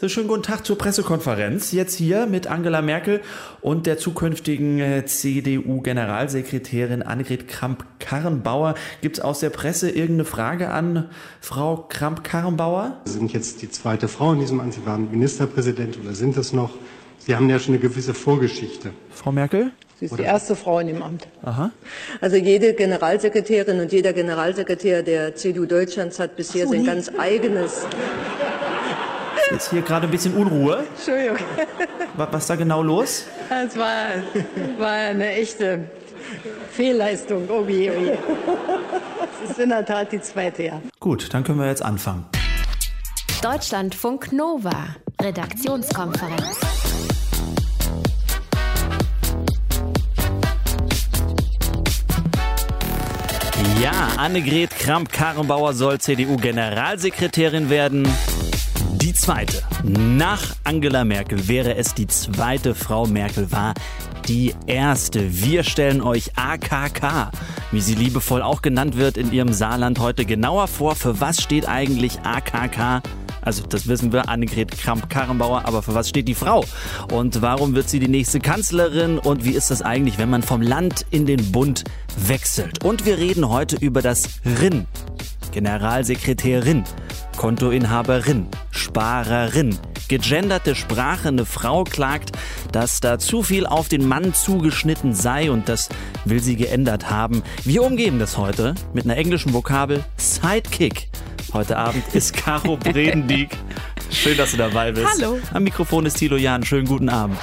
So, schönen guten Tag zur Pressekonferenz. Jetzt hier mit Angela Merkel und der zukünftigen äh, CDU-Generalsekretärin Annegret Kramp-Karrenbauer. Gibt es aus der Presse irgendeine Frage an Frau Kramp-Karrenbauer? Sie sind jetzt die zweite Frau in diesem Amt. Sie waren Ministerpräsident oder sind es noch? Sie haben ja schon eine gewisse Vorgeschichte. Frau Merkel? Sie ist die erste Frau in dem Amt. Aha. Also jede Generalsekretärin und jeder Generalsekretär der CDU Deutschlands hat bisher sein ganz eigenes. Ist hier gerade ein bisschen Unruhe. Entschuldigung. Was, was da genau los? Es war, war eine echte Fehlleistung. Oh je, oh je. Es ist in der Tat die zweite, ja. Gut, dann können wir jetzt anfangen. Deutschlandfunk Nova, Redaktionskonferenz. Ja, Annegret Kramp-Karrenbauer soll CDU-Generalsekretärin werden. Zweite. Nach Angela Merkel wäre es die zweite Frau Merkel war die erste. Wir stellen euch AKK, wie sie liebevoll auch genannt wird in ihrem Saarland heute genauer vor. Für was steht eigentlich AKK? Also das wissen wir, Annegret Kramp-Karrenbauer, aber für was steht die Frau? Und warum wird sie die nächste Kanzlerin? Und wie ist das eigentlich, wenn man vom Land in den Bund wechselt? Und wir reden heute über das RIN. Generalsekretärin, Kontoinhaberin, Sparerin, gegenderte Sprache. Eine Frau klagt, dass da zu viel auf den Mann zugeschnitten sei und das will sie geändert haben. Wir umgeben das heute mit einer englischen Vokabel Sidekick. Heute Abend ist Caro Bredendieck. Schön, dass du dabei bist. Hallo. Am Mikrofon ist Thilo Jahn. Schönen guten Abend.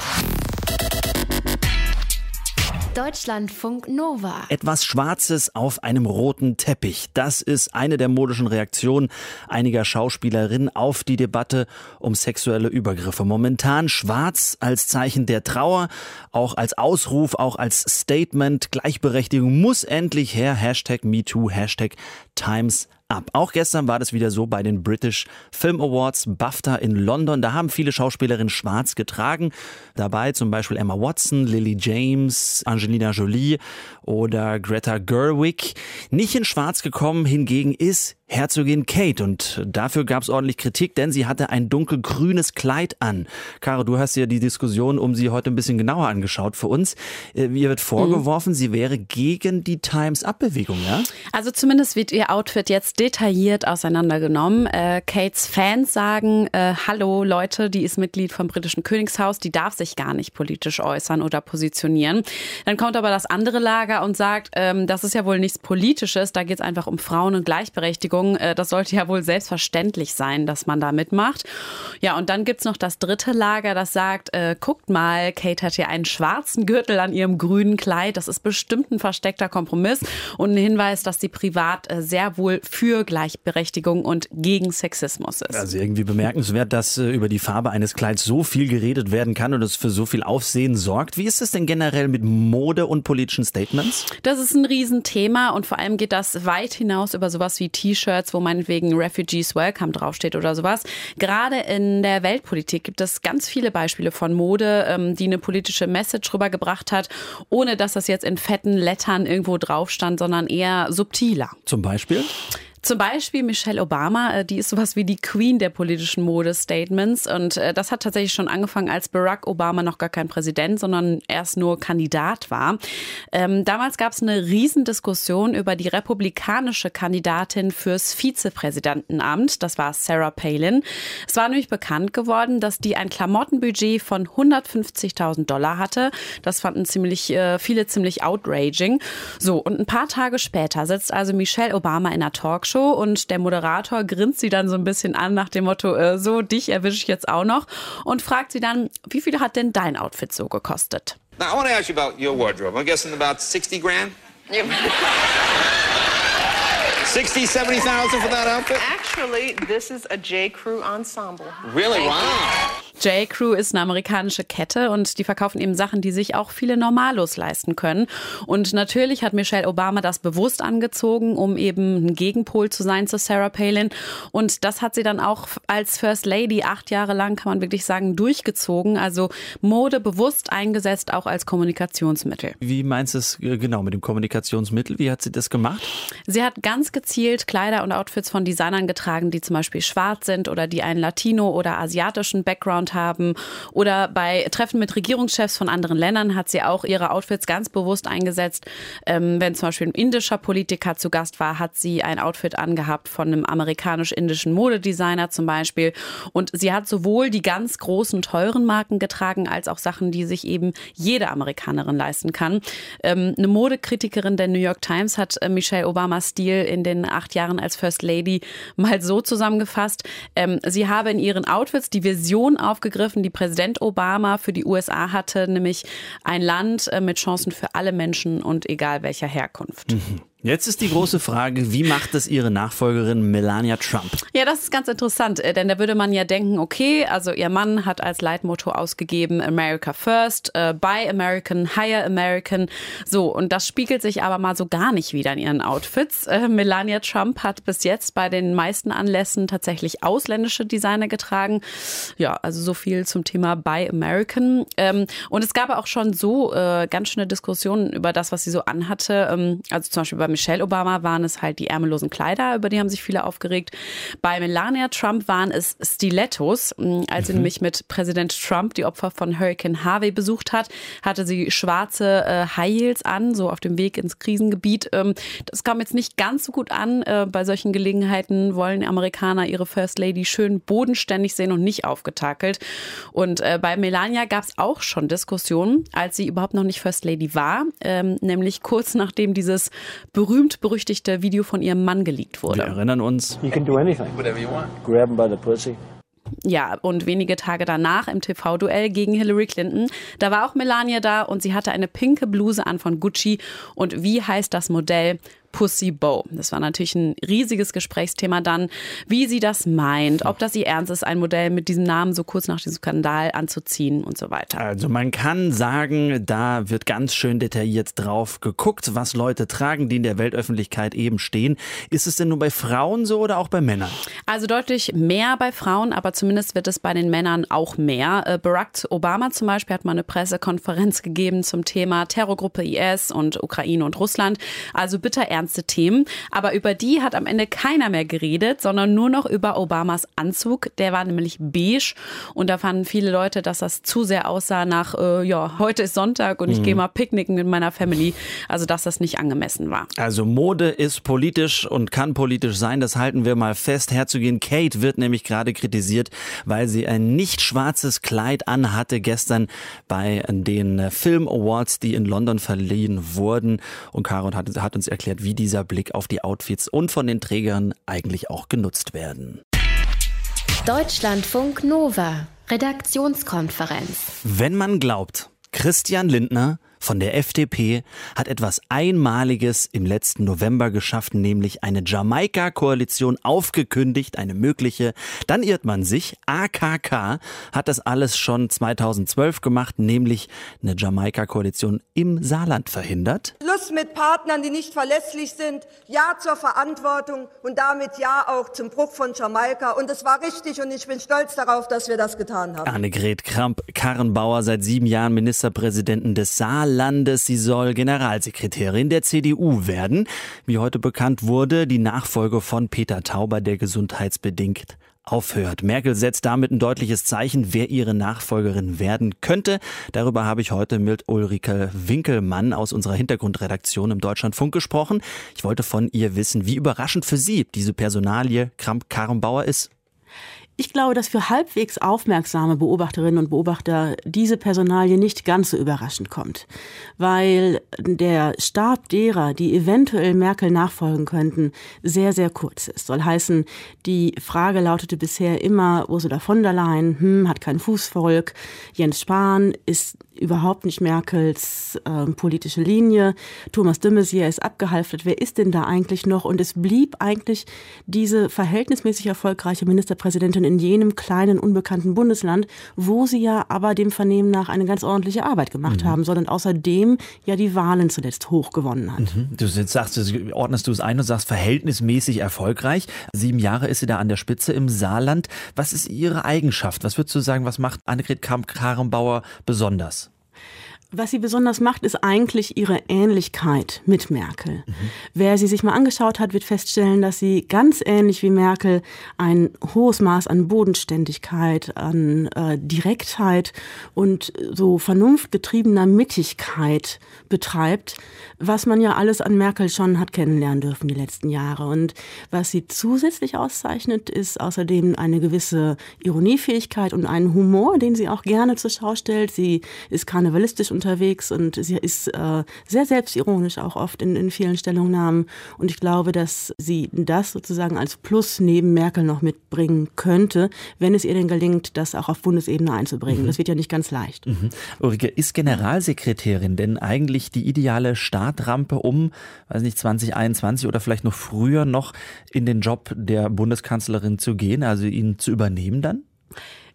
Deutschlandfunk Nova. Etwas Schwarzes auf einem roten Teppich. Das ist eine der modischen Reaktionen einiger Schauspielerinnen auf die Debatte um sexuelle Übergriffe. Momentan schwarz als Zeichen der Trauer, auch als Ausruf, auch als Statement. Gleichberechtigung muss endlich her. Hashtag MeToo, Hashtag Times ab. Auch gestern war das wieder so bei den British Film Awards BAFTA in London. Da haben viele Schauspielerinnen schwarz getragen. Dabei zum Beispiel Emma Watson, Lily James, Angelina Jolie oder Greta Gerwig. Nicht in schwarz gekommen hingegen ist Herzogin Kate und dafür gab es ordentlich Kritik, denn sie hatte ein dunkelgrünes Kleid an. Caro, du hast ja die Diskussion um sie heute ein bisschen genauer angeschaut für uns. Äh, Ihr wird vorgeworfen, mhm. sie wäre gegen die Times-Up-Bewegung, ja? Also zumindest wird ihr Outfit jetzt detailliert auseinandergenommen. Äh, Kates Fans sagen, äh, hallo Leute, die ist Mitglied vom britischen Königshaus, die darf sich gar nicht politisch äußern oder positionieren. Dann kommt aber das andere Lager und sagt, ähm, das ist ja wohl nichts Politisches, da geht es einfach um Frauen und Gleichberechtigung. Äh, das sollte ja wohl selbstverständlich sein, dass man da mitmacht. Ja, und dann gibt es noch das dritte Lager, das sagt, äh, guckt mal, Kate hat hier einen schwarzen Gürtel an ihrem grünen Kleid. Das ist bestimmt ein versteckter Kompromiss und ein Hinweis, dass sie privat äh, sehr wohl für Gleichberechtigung und gegen Sexismus ist. Also irgendwie bemerkenswert, dass äh, über die Farbe eines Kleids so viel geredet werden kann und es für so viel Aufsehen sorgt. Wie ist es denn generell mit Mode und politischen Statements? Das ist ein Riesenthema und vor allem geht das weit hinaus über sowas wie T-Shirts T-Shirts, wo meinetwegen Refugees Welcome draufsteht oder sowas. Gerade in der Weltpolitik gibt es ganz viele Beispiele von Mode, ähm, die eine politische Message rübergebracht hat, ohne dass das jetzt in fetten Lettern irgendwo drauf stand, sondern eher subtiler. Zum Beispiel? Zum Beispiel Michelle Obama, äh, die ist sowas wie die Queen der politischen Modestatements. Und äh, das hat tatsächlich schon angefangen, als Barack Obama noch gar kein Präsident, sondern erst nur Kandidat war. Ähm, damals gab es eine Riesendiskussion über die republikanische Kandidatin fürs Vizepräsidentenamt. Das war Sarah Palin. Es war nämlich bekannt geworden, dass die ein Klamottenbudget von 150.000 Dollar hatte. Das fanden ziemlich äh, viele ziemlich outraging. So, und ein paar Tage später sitzt also Michelle Obama in einer Talkshow Talkshow und der Moderator grinst sie dann so ein bisschen an nach dem Motto, äh, so, dich erwische ich jetzt auch noch und fragt sie dann, wie viel hat denn dein Outfit so gekostet? Now, I want to ask you about your wardrobe. I'm guessing about 60 grand? 60, 70,000 for that outfit? Actually, this is a J. Crew ensemble. Really? Wow. J.Crew ist eine amerikanische Kette und die verkaufen eben Sachen, die sich auch viele Normalos leisten können. Und natürlich hat Michelle Obama das bewusst angezogen, um eben ein Gegenpol zu sein zu Sarah Palin. Und das hat sie dann auch als First Lady acht Jahre lang, kann man wirklich sagen, durchgezogen. Also Mode bewusst eingesetzt, auch als Kommunikationsmittel. Wie meinst du es äh, genau mit dem Kommunikationsmittel? Wie hat sie das gemacht? Sie hat ganz gezielt Kleider und Outfits von Designern getragen, die zum Beispiel schwarz sind oder die einen Latino- oder asiatischen Background haben. Oder bei Treffen mit Regierungschefs von anderen Ländern hat sie auch ihre Outfits ganz bewusst eingesetzt. Ähm, wenn zum Beispiel ein indischer Politiker zu Gast war, hat sie ein Outfit angehabt von einem amerikanisch-indischen Modedesigner zum Beispiel. Und sie hat sowohl die ganz großen, teuren Marken getragen, als auch Sachen, die sich eben jede Amerikanerin leisten kann. Ähm, eine Modekritikerin der New York Times hat äh, Michelle Obamas Stil in den acht Jahren als First Lady mal so zusammengefasst. Ähm, sie habe in ihren Outfits die Vision aufgegriffen, die Präsident Obama für die USA hatte, nämlich ein Land äh, mit Chancen für alle Menschen und egal welcher Herkunft. Mhm. Jetzt ist die große Frage, wie macht es ihre Nachfolgerin Melania Trump? Ja, das ist ganz interessant, äh, denn da würde man ja denken, okay, also ihr Mann hat als Leitmotto ausgegeben America First, äh, Buy American, Hire American. So, und das spiegelt sich aber mal so gar nicht wieder in ihren Outfits. Äh, Melania Trump hat bis jetzt bei den meisten Anlässen tatsächlich ausländische Designer getragen. Ja, also so viel zum Thema Buy American. Ähm, und es gab auch schon so äh, ganz schöne Diskussionen über das, was sie so anhatte. Ähm, also zum Beispiel bei Michelle Obama waren es halt die ärmellosen Kleider, über die haben sich viele aufgeregt. Bei Melania Trump waren es Stilettos. Mm, als sie mhm. nämlich mit Präsident Trump die Opfer von Hurricane Harvey besucht hat, hatte sie schwarze äh, High Heels an, so auf dem Weg ins Krisengebiet. Ähm, das kam jetzt nicht ganz so gut an. Äh, bei solchen Gelegenheiten wollen Amerikaner ihre First Lady schön bodenständig sehen und nicht aufgetakelt. Und äh, bei Melania gab es auch schon Diskussionen, als sie überhaupt noch nicht First Lady war, ähm, nämlich kurz nachdem dieses berühmt-berüchtigte Video von ihrem Mann geleakt wurde. Wir erinnern uns. You can do anything. Whatever you want. Grab him by the pussy. Ja, und wenige Tage danach im TV-Duell gegen Hillary Clinton, da war auch Melania da und sie hatte eine pinke Bluse an von Gucci. Und wie heißt das Modell? Pussy Bow. Das war natürlich ein riesiges Gesprächsthema dann, wie sie das meint, ob das ihr ernst ist, ein Modell mit diesem Namen so kurz nach diesem Skandal anzuziehen und so weiter. Also man kann sagen, da wird ganz schön detailliert drauf geguckt, was Leute tragen, die in der Weltöffentlichkeit eben stehen. Ist es denn nur bei Frauen so oder auch bei Männern? Also deutlich mehr bei Frauen, aber zumindest wird es bei den Männern auch mehr. Äh, Barack Obama zum Beispiel hat mal eine Pressekonferenz gegeben zum Thema Terrorgruppe IS und Ukraine und Russland. Also bitte ernste Themen. Aber über die hat am Ende keiner mehr geredet, sondern nur noch über Obamas Anzug. Der war nämlich beige und da fanden viele Leute, dass das zu sehr aussah nach, äh, ja, heute ist Sonntag und ich mhm. gehe mal picknicken mit meiner Family. Also, dass das nicht angemessen war. Also, Mode ist politisch und kann politisch sein. Das halten wir mal fest. Herzogin Kate wird nämlich gerade kritisiert, weil sie ein nicht schwarzes Kleid anhatte gestern bei den Film Awards, die in London verliehen wurden. Und Karin hat, hat uns erklärt, wie wie dieser Blick auf die Outfits und von den Trägern eigentlich auch genutzt werden. Deutschlandfunk Nova, Redaktionskonferenz. Wenn man glaubt, Christian Lindner von der FDP hat etwas Einmaliges im letzten November geschafft, nämlich eine Jamaika-Koalition aufgekündigt, eine mögliche. Dann irrt man sich. AKK hat das alles schon 2012 gemacht, nämlich eine Jamaika-Koalition im Saarland verhindert. Schluss mit Partnern, die nicht verlässlich sind. Ja zur Verantwortung und damit ja auch zum Bruch von Jamaika. Und es war richtig und ich bin stolz darauf, dass wir das getan haben. Annegret Kramp-Karrenbauer, seit sieben Jahren Ministerpräsidentin des Saarlandes. Landes. Sie soll Generalsekretärin der CDU werden. Wie heute bekannt wurde, die Nachfolge von Peter Tauber, der gesundheitsbedingt aufhört. Merkel setzt damit ein deutliches Zeichen, wer ihre Nachfolgerin werden könnte. Darüber habe ich heute mit Ulrike Winkelmann aus unserer Hintergrundredaktion im Deutschlandfunk gesprochen. Ich wollte von ihr wissen, wie überraschend für sie diese Personalie Kramp-Karrenbauer ist. Ich glaube, dass für halbwegs aufmerksame Beobachterinnen und Beobachter diese Personalie nicht ganz so überraschend kommt, weil der Stab derer, die eventuell Merkel nachfolgen könnten, sehr, sehr kurz ist. Soll heißen, die Frage lautete bisher immer, Ursula von der Leyen, hm, hat kein Fußvolk, Jens Spahn ist überhaupt nicht Merkels äh, politische Linie. Thomas de Maizière ist abgehalftet. Wer ist denn da eigentlich noch? Und es blieb eigentlich diese verhältnismäßig erfolgreiche Ministerpräsidentin in jenem kleinen, unbekannten Bundesland, wo sie ja aber dem Vernehmen nach eine ganz ordentliche Arbeit gemacht mhm. haben soll und außerdem ja die Wahlen zuletzt hoch gewonnen hat. Mhm. Du sagst, du, ordnest du es ein und sagst verhältnismäßig erfolgreich. Sieben Jahre ist sie da an der Spitze im Saarland. Was ist ihre Eigenschaft? Was würdest du sagen, was macht Annegret Kramp-Karrenbauer besonders? Was sie besonders macht, ist eigentlich ihre Ähnlichkeit mit Merkel. Mhm. Wer sie sich mal angeschaut hat, wird feststellen, dass sie ganz ähnlich wie Merkel ein hohes Maß an Bodenständigkeit, an äh, Direktheit und so vernunftgetriebener Mittigkeit betreibt, was man ja alles an Merkel schon hat kennenlernen dürfen die letzten Jahre. Und was sie zusätzlich auszeichnet, ist außerdem eine gewisse Ironiefähigkeit und einen Humor, den sie auch gerne zur Schau stellt. Sie ist karnevalistisch unterwegs und sie ist äh, sehr selbstironisch auch oft in, in vielen Stellungnahmen. Und ich glaube, dass sie das sozusagen als Plus neben Merkel noch mitbringen könnte, wenn es ihr denn gelingt, das auch auf Bundesebene einzubringen. Mhm. Das wird ja nicht ganz leicht. Mhm. Ulrike, ist Generalsekretärin denn eigentlich die ideale Startrampe, um, weiß nicht, 2021 oder vielleicht noch früher noch in den Job der Bundeskanzlerin zu gehen, also ihn zu übernehmen dann?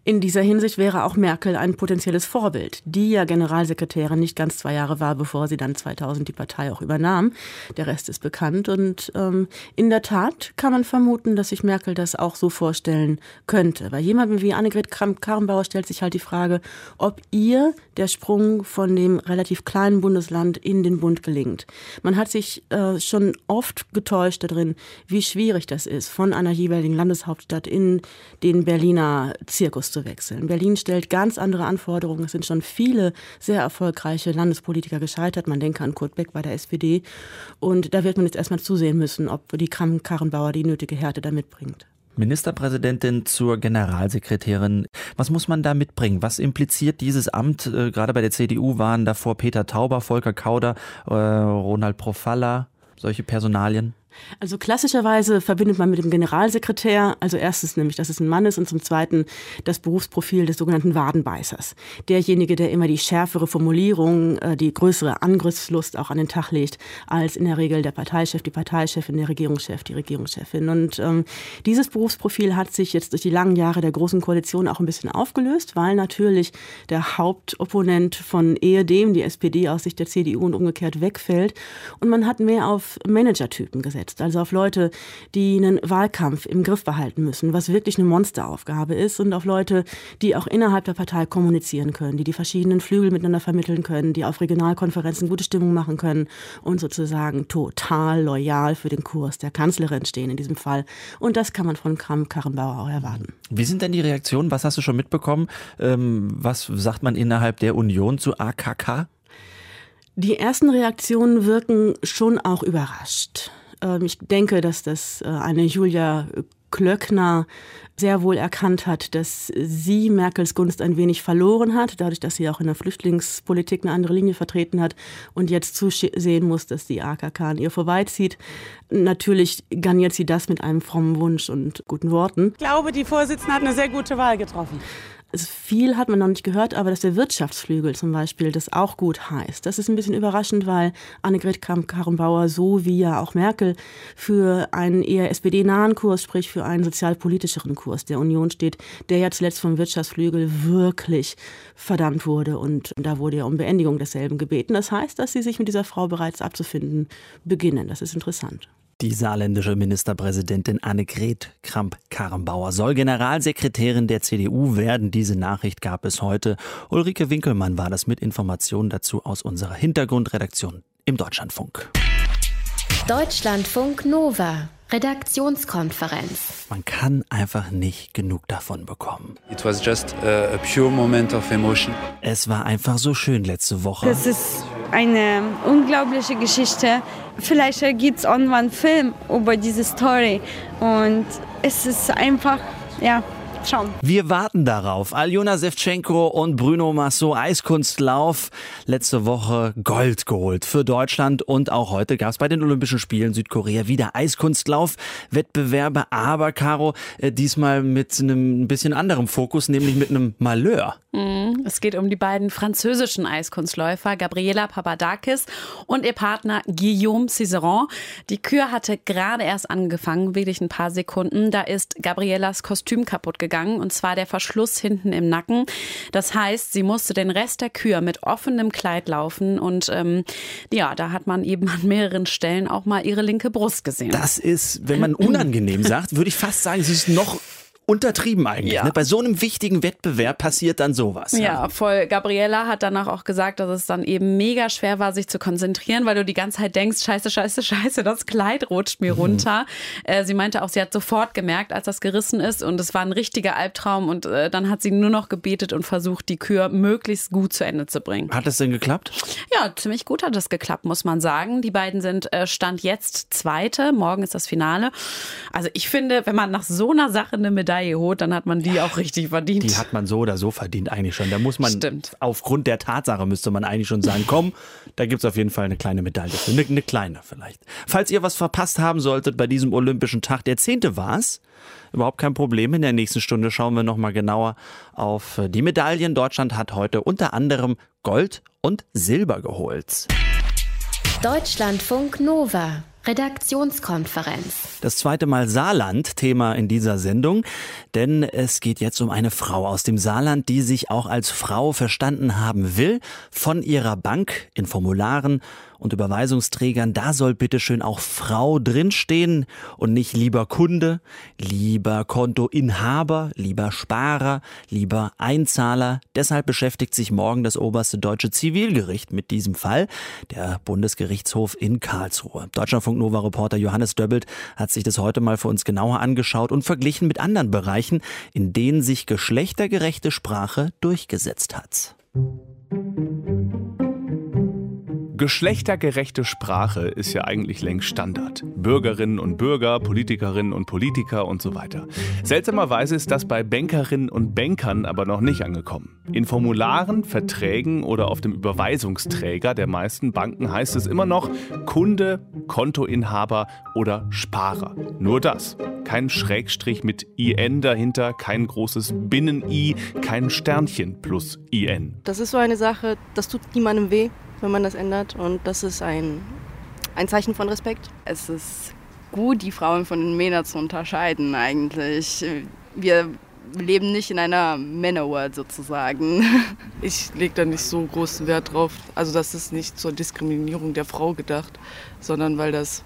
In dieser Hinsicht wäre auch Merkel ein potenzielles Vorbild, die ja Generalsekretärin nicht ganz zwei Jahre war, bevor sie dann 2000 die Partei auch übernahm. Der Rest ist bekannt und ähm, in der Tat kann man vermuten, dass sich Merkel das auch so vorstellen könnte. Bei jemandem wie Annegret Kramp-Karrenbauer stellt sich halt die Frage, ob ihr der Sprung von dem relativ kleinen Bundesland in den Bund gelingt. Man hat sich äh, schon oft getäuscht darin, wie schwierig das ist, von einer jeweiligen Landeshauptstadt in den Berliner Zirkus zu wechseln. Berlin stellt ganz andere Anforderungen. Es sind schon viele sehr erfolgreiche Landespolitiker gescheitert. Man denke an Kurt Beck bei der SPD. Und da wird man jetzt erstmal zusehen müssen, ob die Kram-Karrenbauer die nötige Härte da mitbringt. Ministerpräsidentin zur Generalsekretärin. Was muss man da mitbringen? Was impliziert dieses Amt? Äh, gerade bei der CDU waren davor Peter Tauber, Volker Kauder, äh, Ronald Profalla, solche Personalien. Also klassischerweise verbindet man mit dem Generalsekretär, also erstens nämlich, dass es ein Mann ist und zum zweiten das Berufsprofil des sogenannten Wadenbeißers. Derjenige, der immer die schärfere Formulierung, äh, die größere Angriffslust auch an den Tag legt, als in der Regel der Parteichef, die Parteichefin, der Regierungschef, die Regierungschefin. Und ähm, dieses Berufsprofil hat sich jetzt durch die langen Jahre der Großen Koalition auch ein bisschen aufgelöst, weil natürlich der Hauptopponent von ehedem, die SPD aus Sicht der CDU und umgekehrt wegfällt. Und man hat mehr auf Managertypen gesetzt gesetzt, also auf Leute, die einen Wahlkampf im Griff behalten müssen, was wirklich eine Monsteraufgabe ist, und auf Leute, die auch innerhalb der Partei kommunizieren können, die die verschiedenen Flügel miteinander vermitteln können, die auf Regionalkonferenzen gute Stimmung machen können und sozusagen total loyal für den Kurs der Kanzlerin stehen in diesem Fall. Und das kann man von Kram Karrenbauer auch erwarten. Wie sind denn die Reaktionen? Was hast du schon mitbekommen? Ähm, was sagt man innerhalb der Union zu AKK? Die ersten Reaktionen wirken schon auch überrascht. Ähm, ich denke, dass das äh, eine Julia Klöckner sehr wohl erkannt hat, dass sie Merkels Gunst ein wenig verloren hat, dadurch, dass sie auch in der Flüchtlingspolitik eine andere Linie vertreten hat und jetzt zusehen muss, dass die AKK an ihr vorbeizieht. Natürlich garniert sie das mit einem frommen Wunsch und guten Worten. Ich glaube, die Vorsitzende hat eine sehr gute Wahl getroffen. Also viel hat man noch nicht gehört, aber dass der Wirtschaftsflügel zum Beispiel das auch gut heißt. Das ist ein bisschen überraschend, weil Annegret Kramp-Karrenbauer so wie ja auch Merkel für einen eher SPD-nahen Kurs, sprich für einen sozialpolitischeren Kurs der Union steht, der ja zuletzt vom Wirtschaftsflügel wirklich verdammt wurde und da wurde ja um Beendigung desselben gebeten. Das heißt, dass sie sich mit dieser Frau bereits abzufinden beginnen. Das ist interessant. Die saarländische Ministerpräsidentin Annegret Kramp-Karrenbauer soll Generalsekretärin der CDU werden. Diese Nachricht gab es heute. Ulrike Winkelmann war das mit Informationen dazu aus unserer Hintergrundredaktion im Deutschlandfunk. Deutschlandfunk Nova. Redaktionskonferenz. Man kann einfach nicht genug davon bekommen. It was just a, a pure moment of emotion. Es war einfach so schön letzte Woche. Das ist eine unglaubliche Geschichte. Vielleicht gibt es irgendwann einen Film über diese Story. Und es ist einfach, ja, schauen. Wir warten darauf. Aljona Sevchenko und Bruno Massot Eiskunstlauf. Letzte Woche Gold geholt für Deutschland und auch heute gab es bei den Olympischen Spielen Südkorea wieder Eiskunstlauf-Wettbewerbe. Aber Caro, äh, diesmal mit einem bisschen anderem Fokus, nämlich mit einem Malheur. Mhm. Es geht um die beiden französischen Eiskunstläufer Gabriela Papadakis und ihr Partner Guillaume Cizeron. Die Kür hatte gerade erst angefangen, wirklich ein paar Sekunden. Da ist Gabrielas Kostüm kaputt gegangen und zwar der Verschluss hinten im Nacken. Das heißt, sie musste den Rest der Kür mit offenem Kleid laufen und ähm, ja, da hat man eben an mehreren Stellen auch mal ihre linke Brust gesehen. Das ist, wenn man unangenehm sagt, würde ich fast sagen, es ist noch untertrieben eigentlich. Ja. Ne? Bei so einem wichtigen Wettbewerb passiert dann sowas. Ja, voll. Gabriella hat danach auch gesagt, dass es dann eben mega schwer war, sich zu konzentrieren, weil du die ganze Zeit denkst, scheiße, scheiße, scheiße, das Kleid rutscht mir runter. Äh, sie meinte auch, sie hat sofort gemerkt, als das gerissen ist und es war ein richtiger Albtraum und äh, dann hat sie nur noch gebetet und versucht, die Kür möglichst gut zu Ende zu bringen. Hat es denn geklappt? Ja, ziemlich gut hat es geklappt, muss man sagen. Die beiden sind äh, Stand jetzt Zweite. Morgen ist das Finale. Also ich finde, wenn man nach so einer Sache eine Medaille holt, dann hat man die auch richtig verdient. Die hat man so oder so verdient eigentlich schon. Da muss man, Stimmt. aufgrund der Tatsache müsste man eigentlich schon sagen, komm, da gibt's auf jeden Fall eine kleine Medaille für. Eine, eine kleine vielleicht. Falls ihr was verpasst haben solltet bei diesem Olympischen Tag, der zehnte war's. Überhaupt kein Problem. In der nächsten Stunde schauen wir nochmal genauer auf die Medaillen. Deutschland hat heute unter anderem Gold und Silber geholt. Deutschlandfunk Nova. Redaktionskonferenz. Das zweite Mal Saarland Thema in dieser Sendung, denn es geht jetzt um eine Frau aus dem Saarland, die sich auch als Frau verstanden haben will von ihrer Bank in Formularen und Überweisungsträgern, da soll bitteschön auch Frau drinstehen und nicht lieber Kunde, lieber Kontoinhaber, lieber Sparer, lieber Einzahler. Deshalb beschäftigt sich morgen das oberste deutsche Zivilgericht mit diesem Fall, der Bundesgerichtshof in Karlsruhe. Deutschlandfunk Nova Reporter Johannes Döbbelt hat sich das heute mal für uns genauer angeschaut und verglichen mit anderen Bereichen, in denen sich geschlechtergerechte Sprache durchgesetzt hat. Geschlechtergerechte Sprache ist ja eigentlich längst Standard. Bürgerinnen und Bürger, Politikerinnen und Politiker und so weiter. Seltsamerweise ist das bei Bankerinnen und Bankern aber noch nicht angekommen. In Formularen, Verträgen oder auf dem Überweisungsträger der meisten Banken heißt es immer noch Kunde, Kontoinhaber oder Sparer. Nur das. Kein Schrägstrich mit IN dahinter, kein großes Binnen-I, kein Sternchen plus IN. Das ist so eine Sache, das tut niemandem weh wenn man das ändert. Und das ist ein, ein Zeichen von Respekt. Es ist gut, die Frauen von den Männern zu unterscheiden eigentlich. Wir leben nicht in einer Männerworld sozusagen. Ich lege da nicht so großen Wert drauf. Also das ist nicht zur Diskriminierung der Frau gedacht, sondern weil das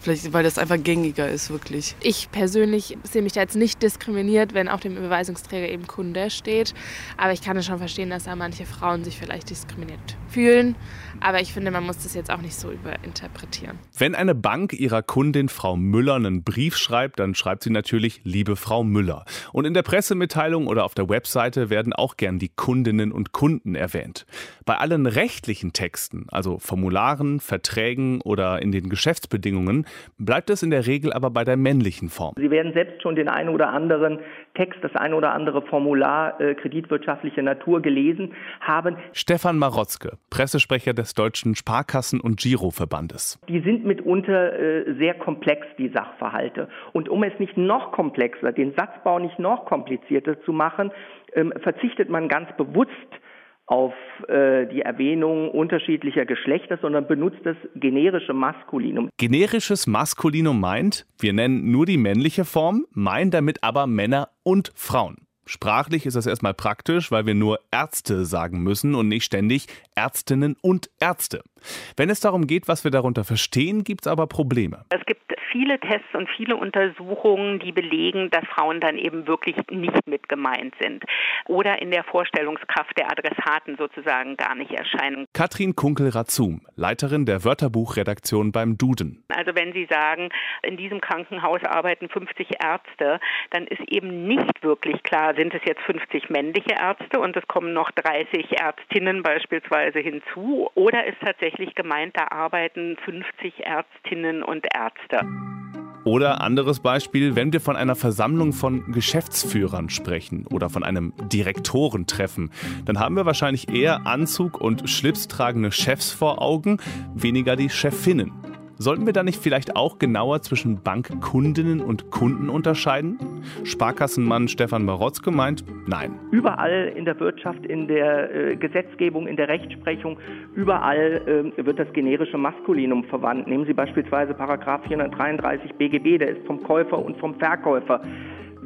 Vielleicht, weil das einfach gängiger ist, wirklich. Ich persönlich sehe mich da jetzt nicht diskriminiert, wenn auf dem Überweisungsträger eben Kunde steht. Aber ich kann es schon verstehen, dass da manche Frauen sich vielleicht diskriminiert fühlen. Aber ich finde, man muss das jetzt auch nicht so überinterpretieren. Wenn eine Bank ihrer Kundin Frau Müller einen Brief schreibt, dann schreibt sie natürlich Liebe Frau Müller. Und in der Pressemitteilung oder auf der Webseite werden auch gern die Kundinnen und Kunden erwähnt. Bei allen rechtlichen Texten, also Formularen, Verträgen oder in den Geschäftsbedingungen, bleibt es in der Regel aber bei der männlichen Form. Sie werden selbst schon den einen oder anderen Text, das ein oder andere Formular äh, kreditwirtschaftlicher Natur gelesen haben. Stefan Marotzke, Pressesprecher des Deutschen Sparkassen- und Giroverbandes. Die sind mitunter äh, sehr komplex, die Sachverhalte. Und um es nicht noch komplexer, den Satzbau nicht noch komplizierter zu machen, ähm, verzichtet man ganz bewusst auf äh, die Erwähnung unterschiedlicher Geschlechter, sondern benutzt das generische Maskulinum. Generisches Maskulinum meint, wir nennen nur die männliche Form, meinen damit aber Männer und Frauen. Sprachlich ist das erstmal praktisch, weil wir nur Ärzte sagen müssen und nicht ständig Ärztinnen und Ärzte. Wenn es darum geht, was wir darunter verstehen, gibt es aber Probleme. Es gibt viele Tests und viele Untersuchungen, die belegen, dass Frauen dann eben wirklich nicht mit gemeint sind oder in der Vorstellungskraft der Adressaten sozusagen gar nicht erscheinen. Katrin Kunkel-Razum, Leiterin der Wörterbuchredaktion beim Duden. Also wenn Sie sagen, in diesem Krankenhaus arbeiten 50 Ärzte, dann ist eben nicht wirklich klar, sind es jetzt 50 männliche Ärzte und es kommen noch 30 Ärztinnen beispielsweise hinzu oder ist tatsächlich gemeint, da arbeiten 50 Ärztinnen und Ärzte. Oder anderes Beispiel, wenn wir von einer Versammlung von Geschäftsführern sprechen oder von einem Direktorentreffen, dann haben wir wahrscheinlich eher Anzug und Schlips tragende Chefs vor Augen, weniger die Chefinnen. Sollten wir da nicht vielleicht auch genauer zwischen Bankkundinnen und Kunden unterscheiden? Sparkassenmann Stefan Marotzke meint, nein. Überall in der Wirtschaft, in der äh, Gesetzgebung, in der Rechtsprechung, überall äh, wird das generische Maskulinum verwandt. Nehmen Sie beispielsweise Paragraph 433 BGB, der ist vom Käufer und vom Verkäufer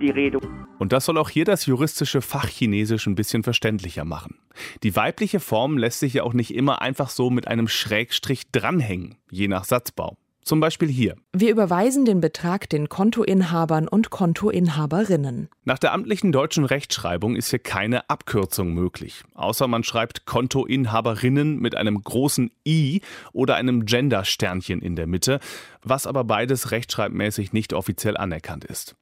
die Rede. Und das soll auch hier das juristische Fachchinesisch ein bisschen verständlicher machen. Die weibliche Form lässt sich ja auch nicht immer einfach so mit einem Schrägstrich dranhängen, je nach Satzbau. Zum Beispiel hier. Wir überweisen den Betrag den Kontoinhabern und Kontoinhaberinnen. Nach der amtlichen deutschen Rechtschreibung ist hier keine Abkürzung möglich. Außer man schreibt Kontoinhaberinnen mit einem großen I oder einem Gender-Sternchen in der Mitte, was aber beides rechtschreibmäßig nicht offiziell anerkannt ist.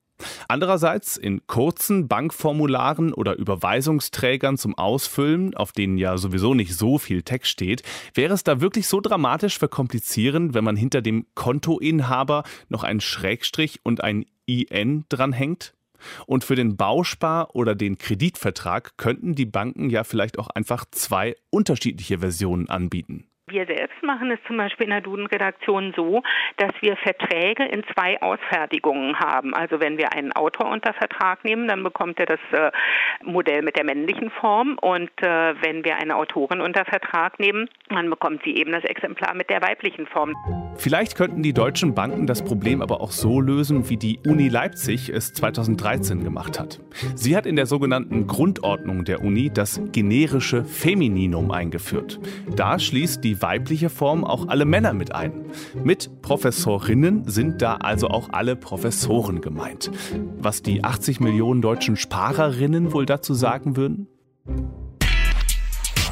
Andererseits in kurzen Bankformularen oder Überweisungsträgern zum Ausfüllen, auf denen ja sowieso nicht so viel Text steht, wäre es da wirklich so dramatisch verkomplizierend, wenn man hinter dem Kontoinhaber noch einen Schrägstrich und ein IN dranhängt? Und für den Bauspar oder den Kreditvertrag könnten die Banken ja vielleicht auch einfach zwei unterschiedliche Versionen anbieten. Wir selbst machen es zum Beispiel in der Duden-Redaktion so, dass wir Verträge in zwei Ausfertigungen haben. Also wenn wir einen Autor unter Vertrag nehmen, dann bekommt er das äh, Modell mit der männlichen Form und äh, wenn wir eine Autorin unter Vertrag nehmen, dann bekommt sie eben das Exemplar mit der weiblichen Form. Vielleicht könnten die deutschen Banken das Problem aber auch so lösen, wie die Uni Leipzig es 2013 gemacht hat. Sie hat in der sogenannten Grundordnung der Uni das generische Femininum eingeführt. Da schließt die weibliche Form auch alle Männer mit ein. Mit Professorinnen sind da also auch alle Professoren gemeint. Was die 80 Millionen deutschen Sparerinnen wohl dazu sagen würden?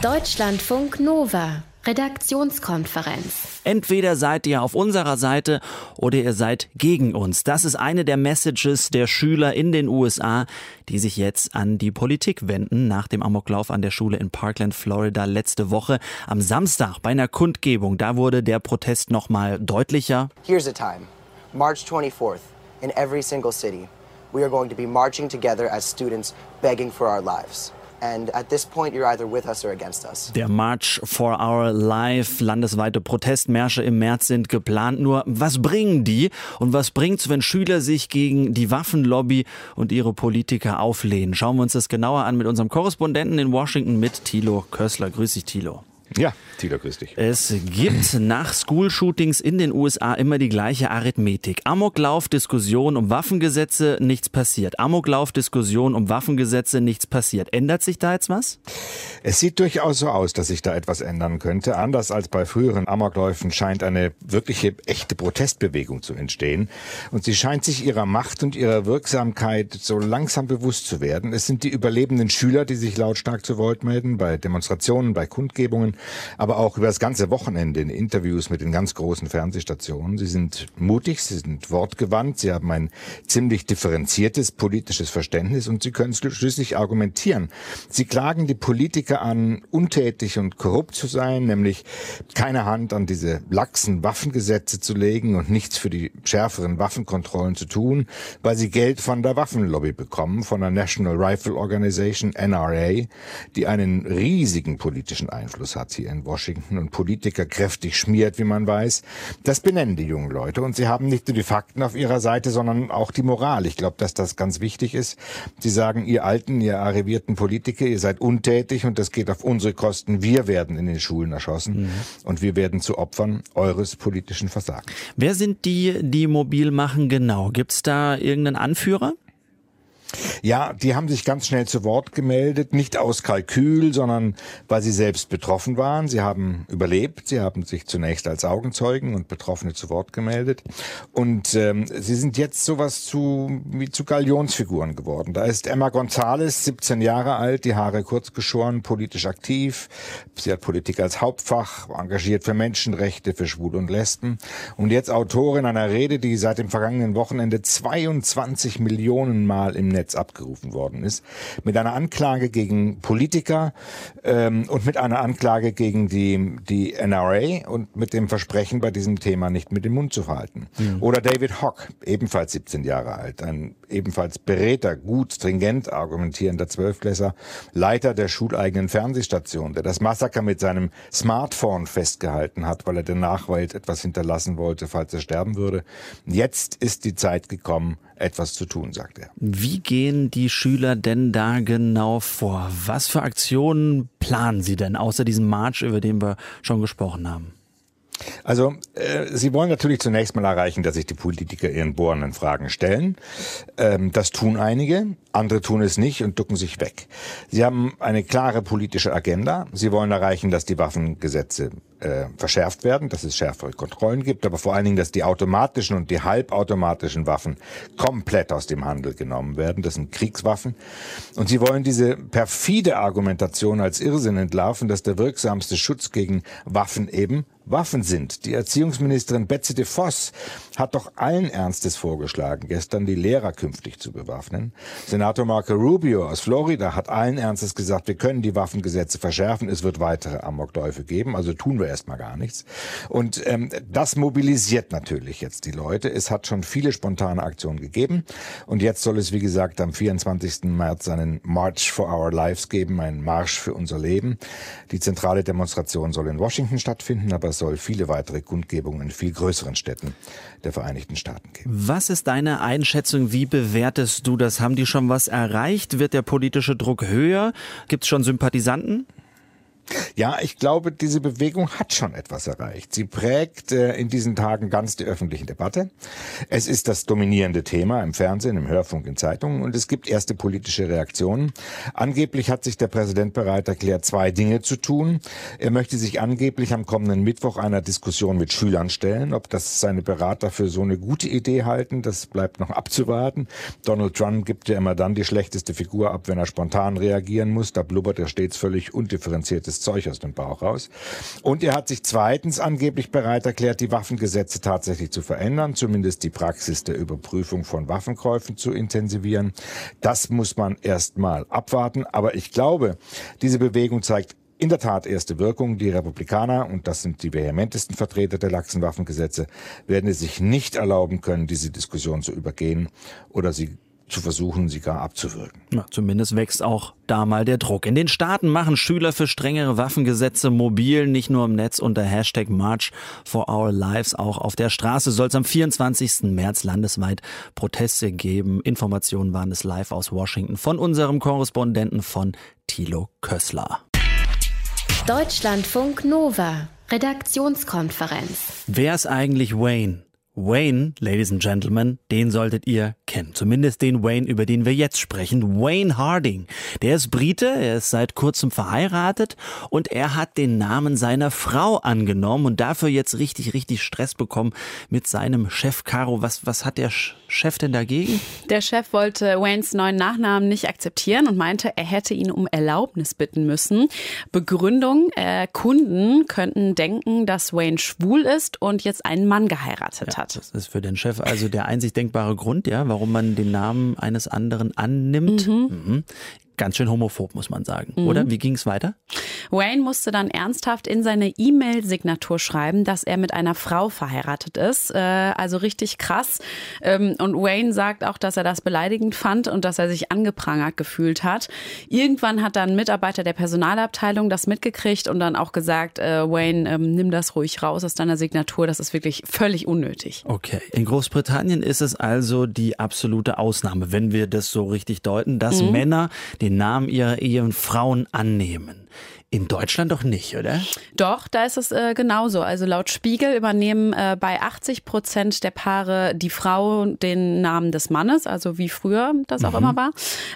Deutschlandfunk Nova Redaktionskonferenz. Entweder seid ihr auf unserer Seite oder ihr seid gegen uns. Das ist eine der Messages der Schüler in den USA, die sich jetzt an die Politik wenden nach dem Amoklauf an der Schule in Parkland, Florida letzte Woche. Am Samstag bei einer Kundgebung, da wurde der Protest nochmal deutlicher. Here's a time. March 24th. In every single city. We are going to be marching together as students begging for our lives. And at this point, you're either with us or against us. Der March for Our Life, landesweite Protestmärsche im März sind geplant. Nur was bringen die und was bringt's, wenn Schüler sich gegen die Waffenlobby und ihre Politiker auflehnen? Schauen wir uns das genauer an mit unserem Korrespondenten in Washington mit Thilo Kössler. Grüß dich, Thilo. Ja, Tilo, grüß dich. Es gibt nach School-Shootings in den USA immer die gleiche Arithmetik. Amoklauf, Diskussion um Waffengesetze, nichts passiert. Amoklauf, Diskussion um Waffengesetze, nichts passiert. Ändert sich da jetzt was? Es sieht durchaus so aus, dass sich da etwas ändern könnte. Anders als bei früheren Amokläufen scheint eine wirkliche, echte Protestbewegung zu entstehen. Und sie scheint sich ihrer Macht und ihrer Wirksamkeit so langsam bewusst zu werden. Es sind die überlebenden Schüler, die sich lautstark zu Wort melden, bei Demonstrationen, bei Kundgebungen aber auch über das ganze Wochenende in Interviews mit den ganz großen Fernsehstationen. Sie sind mutig, sie sind wortgewandt, sie haben ein ziemlich differenziertes politisches Verständnis und sie können schließlich argumentieren. Sie klagen die Politiker an, untätig und korrupt zu sein, nämlich keine Hand an diese laxen Waffengesetze zu legen und nichts für die schärferen Waffenkontrollen zu tun, weil sie Geld von der Waffenlobby bekommen, von der National Rifle Organization, NRA, die einen riesigen politischen Einfluss hat hier in Washington und Politiker kräftig schmiert, wie man weiß. Das benennen die jungen Leute und sie haben nicht nur die Fakten auf ihrer Seite, sondern auch die Moral. Ich glaube, dass das ganz wichtig ist. Sie sagen, ihr alten, ihr arrivierten Politiker, ihr seid untätig und das geht auf unsere Kosten. Wir werden in den Schulen erschossen mhm. und wir werden zu Opfern eures politischen Versagens. Wer sind die, die mobil machen genau? Gibt es da irgendeinen Anführer? Ja, die haben sich ganz schnell zu Wort gemeldet, nicht aus Kalkül, sondern weil sie selbst betroffen waren. Sie haben überlebt, sie haben sich zunächst als Augenzeugen und Betroffene zu Wort gemeldet. Und ähm, sie sind jetzt sowas zu, wie zu Galionsfiguren geworden. Da ist Emma González, 17 Jahre alt, die Haare kurz geschoren, politisch aktiv. Sie hat Politik als Hauptfach, engagiert für Menschenrechte, für Schwule und Lesben. Und jetzt Autorin einer Rede, die seit dem vergangenen Wochenende 22 Millionen Mal im Netz Netz abgerufen worden ist, mit einer Anklage gegen Politiker ähm, und mit einer Anklage gegen die, die NRA und mit dem Versprechen, bei diesem Thema nicht mit dem Mund zu verhalten. Mhm. Oder David Hock, ebenfalls 17 Jahre alt, ein ebenfalls beredter, gut, stringent argumentierender Zwölfklässler, Leiter der schuleigenen Fernsehstation, der das Massaker mit seinem Smartphone festgehalten hat, weil er der Nachwelt etwas hinterlassen wollte, falls er sterben würde. Jetzt ist die Zeit gekommen, etwas zu tun, sagt er. Wie gehen die Schüler denn da genau vor? Was für Aktionen planen sie denn, außer diesem March, über den wir schon gesprochen haben? Also äh, Sie wollen natürlich zunächst mal erreichen, dass sich die Politiker ihren bohrenden Fragen stellen. Ähm, das tun einige, andere tun es nicht und ducken sich weg. Sie haben eine klare politische Agenda. Sie wollen erreichen, dass die Waffengesetze äh, verschärft werden, dass es schärfere Kontrollen gibt, aber vor allen Dingen, dass die automatischen und die halbautomatischen Waffen komplett aus dem Handel genommen werden. Das sind Kriegswaffen. Und sie wollen diese perfide Argumentation als Irrsinn entlarven, dass der wirksamste Schutz gegen Waffen eben Waffen sind. Die Erziehungsministerin Betsy de Voss hat doch allen Ernstes vorgeschlagen, gestern die Lehrer künftig zu bewaffnen. Senator Marco Rubio aus Florida hat allen Ernstes gesagt, wir können die Waffengesetze verschärfen, es wird weitere Amokläufe geben, also tun wir erstmal gar nichts. Und ähm, das mobilisiert natürlich jetzt die Leute. Es hat schon viele spontane Aktionen gegeben und jetzt soll es, wie gesagt, am 24. März einen March for Our Lives geben, einen Marsch für unser Leben. Die zentrale Demonstration soll in Washington stattfinden, aber es soll viele weitere Kundgebungen in viel größeren Städten der Vereinigten Staaten geben. Was ist deine Einschätzung? Wie bewertest du das? Haben die schon was erreicht? Wird der politische Druck höher? Gibt es schon Sympathisanten? Ja, ich glaube, diese Bewegung hat schon etwas erreicht. Sie prägt äh, in diesen Tagen ganz die öffentliche Debatte. Es ist das dominierende Thema im Fernsehen, im Hörfunk, in Zeitungen und es gibt erste politische Reaktionen. Angeblich hat sich der Präsident bereit erklärt, zwei Dinge zu tun. Er möchte sich angeblich am kommenden Mittwoch einer Diskussion mit Schülern stellen. Ob das seine Berater für so eine gute Idee halten, das bleibt noch abzuwarten. Donald Trump gibt ja immer dann die schlechteste Figur ab, wenn er spontan reagieren muss. Da blubbert er stets völlig undifferenziertes Zeug aus dem Bauch raus. Und er hat sich zweitens angeblich bereit erklärt, die Waffengesetze tatsächlich zu verändern, zumindest die Praxis der Überprüfung von Waffenkäufen zu intensivieren. Das muss man erst mal abwarten. Aber ich glaube, diese Bewegung zeigt in der Tat erste Wirkung. Die Republikaner, und das sind die vehementesten Vertreter der laxen Waffengesetze, werden es sich nicht erlauben können, diese Diskussion zu übergehen oder sie zu versuchen, sie gar abzuwirken. Ja, zumindest wächst auch da mal der Druck. In den Staaten machen Schüler für strengere Waffengesetze mobil, nicht nur im Netz unter Hashtag March for Our Lives, auch auf der Straße soll es am 24. März landesweit Proteste geben. Informationen waren es live aus Washington von unserem Korrespondenten von Thilo Kössler. Deutschlandfunk Nova, Redaktionskonferenz. Wer ist eigentlich Wayne? Wayne, Ladies and Gentlemen, den solltet ihr kennen. Zumindest den Wayne, über den wir jetzt sprechen. Wayne Harding. Der ist Brite, er ist seit kurzem verheiratet und er hat den Namen seiner Frau angenommen und dafür jetzt richtig, richtig Stress bekommen mit seinem Chef Caro. Was, was hat der Chef denn dagegen? Der Chef wollte Waynes neuen Nachnamen nicht akzeptieren und meinte, er hätte ihn um Erlaubnis bitten müssen. Begründung, äh, Kunden könnten denken, dass Wayne schwul ist und jetzt einen Mann geheiratet ja, hat. Das ist für den Chef also der einzig denkbare Grund, ja, warum man den Namen eines anderen annimmt. Mhm. Mhm. Ganz schön homophob, muss man sagen. Mhm. Oder? Wie ging es weiter? Wayne musste dann ernsthaft in seine E-Mail-Signatur schreiben, dass er mit einer Frau verheiratet ist. Äh, also richtig krass. Ähm, und Wayne sagt auch, dass er das beleidigend fand und dass er sich angeprangert gefühlt hat. Irgendwann hat dann ein Mitarbeiter der Personalabteilung das mitgekriegt und dann auch gesagt, äh, Wayne, ähm, nimm das ruhig raus aus deiner Signatur. Das ist wirklich völlig unnötig. Okay. In Großbritannien ist es also die absolute Ausnahme, wenn wir das so richtig deuten, dass mhm. Männer den Namen ihrer Ehefrauen annehmen. In Deutschland doch nicht, oder? Doch, da ist es äh, genauso. Also laut Spiegel übernehmen äh, bei 80 Prozent der Paare die Frau den Namen des Mannes, also wie früher das auch mhm. immer war.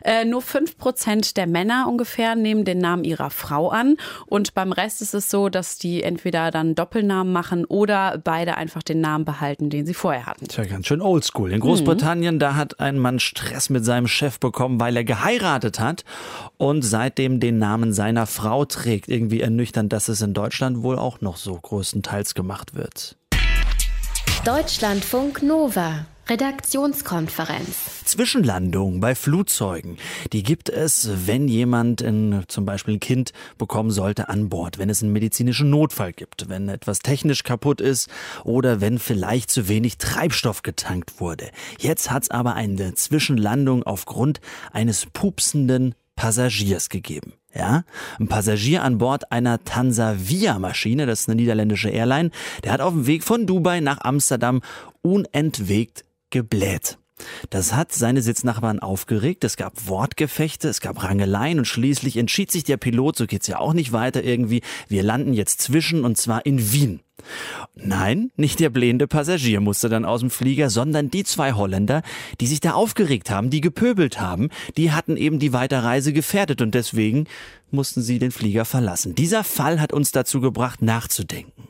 Äh, nur 5 Prozent der Männer ungefähr nehmen den Namen ihrer Frau an. Und beim Rest ist es so, dass die entweder dann Doppelnamen machen oder beide einfach den Namen behalten, den sie vorher hatten. Tja, ganz schön oldschool. In Großbritannien, mhm. da hat ein Mann Stress mit seinem Chef bekommen, weil er geheiratet hat und seitdem den Namen seiner Frau trägt trägt. Irgendwie ernüchternd, dass es in Deutschland wohl auch noch so größtenteils gemacht wird. Deutschlandfunk Nova Redaktionskonferenz. Zwischenlandungen bei Flugzeugen, die gibt es, wenn jemand in, zum Beispiel ein Kind bekommen sollte an Bord, wenn es einen medizinischen Notfall gibt, wenn etwas technisch kaputt ist oder wenn vielleicht zu wenig Treibstoff getankt wurde. Jetzt hat es aber eine Zwischenlandung aufgrund eines pupsenden Passagiers gegeben. Ja, ein Passagier an Bord einer Tansavia-Maschine, das ist eine niederländische Airline, der hat auf dem Weg von Dubai nach Amsterdam unentwegt gebläht. Das hat seine Sitznachbarn aufgeregt. Es gab Wortgefechte, es gab Rangeleien und schließlich entschied sich der Pilot, so geht's ja auch nicht weiter irgendwie, wir landen jetzt zwischen und zwar in Wien. Nein, nicht der blähende Passagier musste dann aus dem Flieger, sondern die zwei Holländer, die sich da aufgeregt haben, die gepöbelt haben, die hatten eben die Weiterreise gefährdet und deswegen mussten sie den Flieger verlassen. Dieser Fall hat uns dazu gebracht, nachzudenken.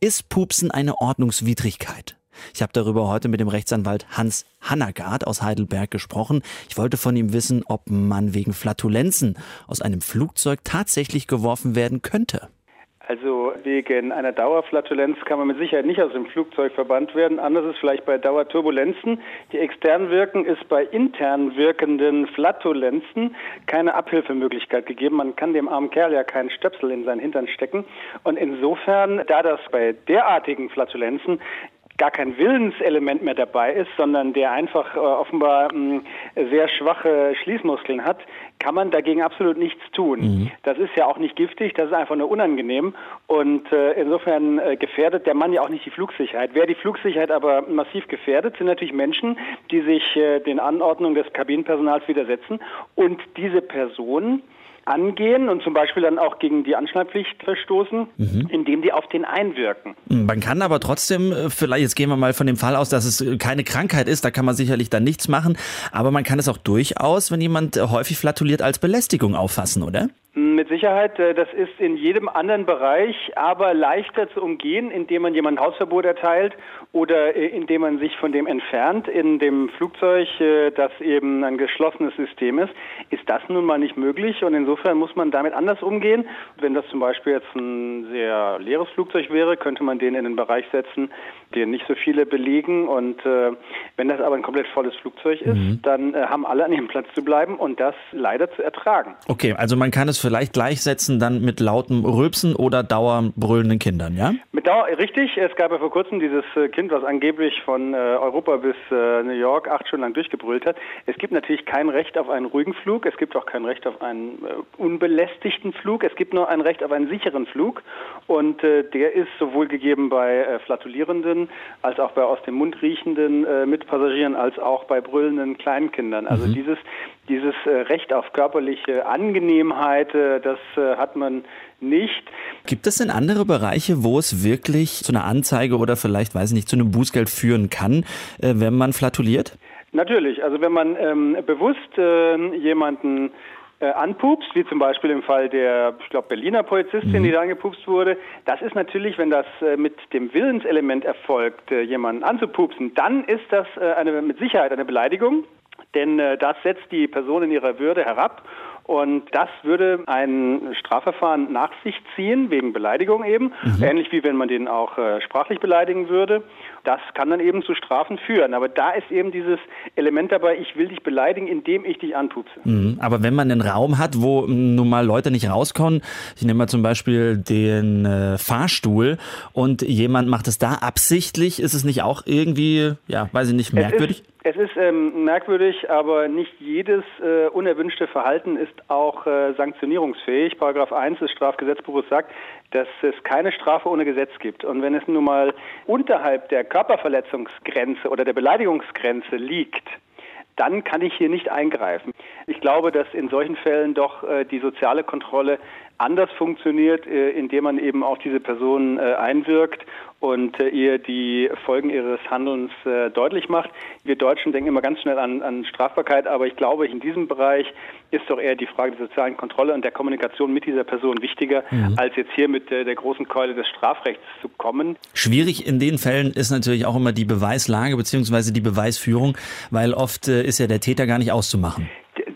Ist Pupsen eine Ordnungswidrigkeit? Ich habe darüber heute mit dem Rechtsanwalt Hans Hannagard aus Heidelberg gesprochen. Ich wollte von ihm wissen, ob man wegen Flatulenzen aus einem Flugzeug tatsächlich geworfen werden könnte. Also wegen einer Dauerflatulenz kann man mit Sicherheit nicht aus dem Flugzeug verbannt werden. Anders ist vielleicht bei Dauerturbulenzen. Die extern wirken, ist bei intern wirkenden Flatulenzen keine Abhilfemöglichkeit gegeben. Man kann dem armen Kerl ja keinen Stöpsel in seinen Hintern stecken. Und insofern, da das bei derartigen Flatulenzen gar kein Willenselement mehr dabei ist, sondern der einfach äh, offenbar mh, sehr schwache Schließmuskeln hat, kann man dagegen absolut nichts tun. Mhm. Das ist ja auch nicht giftig, das ist einfach nur unangenehm und äh, insofern äh, gefährdet der Mann ja auch nicht die Flugsicherheit. Wer die Flugsicherheit aber massiv gefährdet, sind natürlich Menschen, die sich äh, den Anordnungen des Kabinenpersonals widersetzen und diese Personen angehen und zum Beispiel dann auch gegen die Anschnallpflicht verstoßen, mhm. indem die auf den einwirken. Man kann aber trotzdem, äh, vielleicht, jetzt gehen wir mal von dem Fall aus, dass es äh, keine Krankheit ist, da kann man sicherlich dann nichts machen, aber man kann es auch durchaus, wenn jemand äh, häufig flatuliert, als Belästigung auffassen, oder? Mit Sicherheit, das ist in jedem anderen Bereich aber leichter zu umgehen, indem man jemandem Hausverbot erteilt oder indem man sich von dem entfernt. In dem Flugzeug, das eben ein geschlossenes System ist, ist das nun mal nicht möglich und insofern muss man damit anders umgehen. Wenn das zum Beispiel jetzt ein sehr leeres Flugzeug wäre, könnte man den in einen Bereich setzen, den nicht so viele belegen und äh, wenn das aber ein komplett volles Flugzeug ist, mhm. dann äh, haben alle an ihrem Platz zu bleiben und das leider zu ertragen. Okay, also man kann es vielleicht gleichsetzen dann mit lautem Rülpsen oder dauerbrüllenden Kindern, ja? Mit Dauer, richtig. Es gab ja vor kurzem dieses äh, Kind, was angeblich von äh, Europa bis äh, New York acht Stunden lang durchgebrüllt hat. Es gibt natürlich kein Recht auf einen ruhigen Flug. Es gibt auch kein Recht auf einen unbelästigten Flug. Es gibt nur ein Recht auf einen sicheren Flug. Und der ist sowohl gegeben bei flatulierenden als auch bei aus dem Mund riechenden Mitpassagieren als auch bei brüllenden Kleinkindern. Also mhm. dieses, dieses Recht auf körperliche Angenehmheit, das hat man nicht. Gibt es denn andere Bereiche, wo es wirklich zu einer Anzeige oder vielleicht, weiß ich nicht, zu einem Bußgeld führen kann, äh, wenn man flatuliert? Natürlich. Also wenn man ähm, bewusst äh, jemanden äh, anpupst, wie zum Beispiel im Fall der, ich glaube, Berliner Polizistin, mhm. die da angepupst wurde. Das ist natürlich, wenn das äh, mit dem Willenselement erfolgt, äh, jemanden anzupupsen, dann ist das äh, eine, mit Sicherheit eine Beleidigung, denn äh, das setzt die Person in ihrer Würde herab und das würde ein Strafverfahren nach sich ziehen, wegen Beleidigung eben, mhm. ähnlich wie wenn man den auch äh, sprachlich beleidigen würde. Das kann dann eben zu Strafen führen. Aber da ist eben dieses Element dabei, ich will dich beleidigen, indem ich dich anpupse. Mhm. Aber wenn man einen Raum hat, wo nun mal Leute nicht rauskommen, ich nehme mal zum Beispiel den äh, Fahrstuhl und jemand macht es da absichtlich, ist es nicht auch irgendwie, ja, weiß ich nicht, merkwürdig? Es ist ähm, merkwürdig, aber nicht jedes äh, unerwünschte Verhalten ist auch äh, sanktionierungsfähig. Paragraph 1 des Strafgesetzbuches sagt, dass es keine Strafe ohne Gesetz gibt. Und wenn es nun mal unterhalb der Körperverletzungsgrenze oder der Beleidigungsgrenze liegt, dann kann ich hier nicht eingreifen. Ich glaube, dass in solchen Fällen doch äh, die soziale Kontrolle anders funktioniert, äh, indem man eben auf diese Person äh, einwirkt und äh, ihr die Folgen ihres Handelns deutlich macht. Wir Deutschen denken immer ganz schnell an, an, Strafbarkeit, aber ich glaube, in diesem Bereich ist doch eher die Frage der sozialen Kontrolle und der Kommunikation mit dieser Person wichtiger, mhm. als jetzt hier mit der großen Keule des Strafrechts zu kommen. Schwierig in den Fällen ist natürlich auch immer die Beweislage bzw. die Beweisführung, weil oft ist ja der Täter gar nicht auszumachen.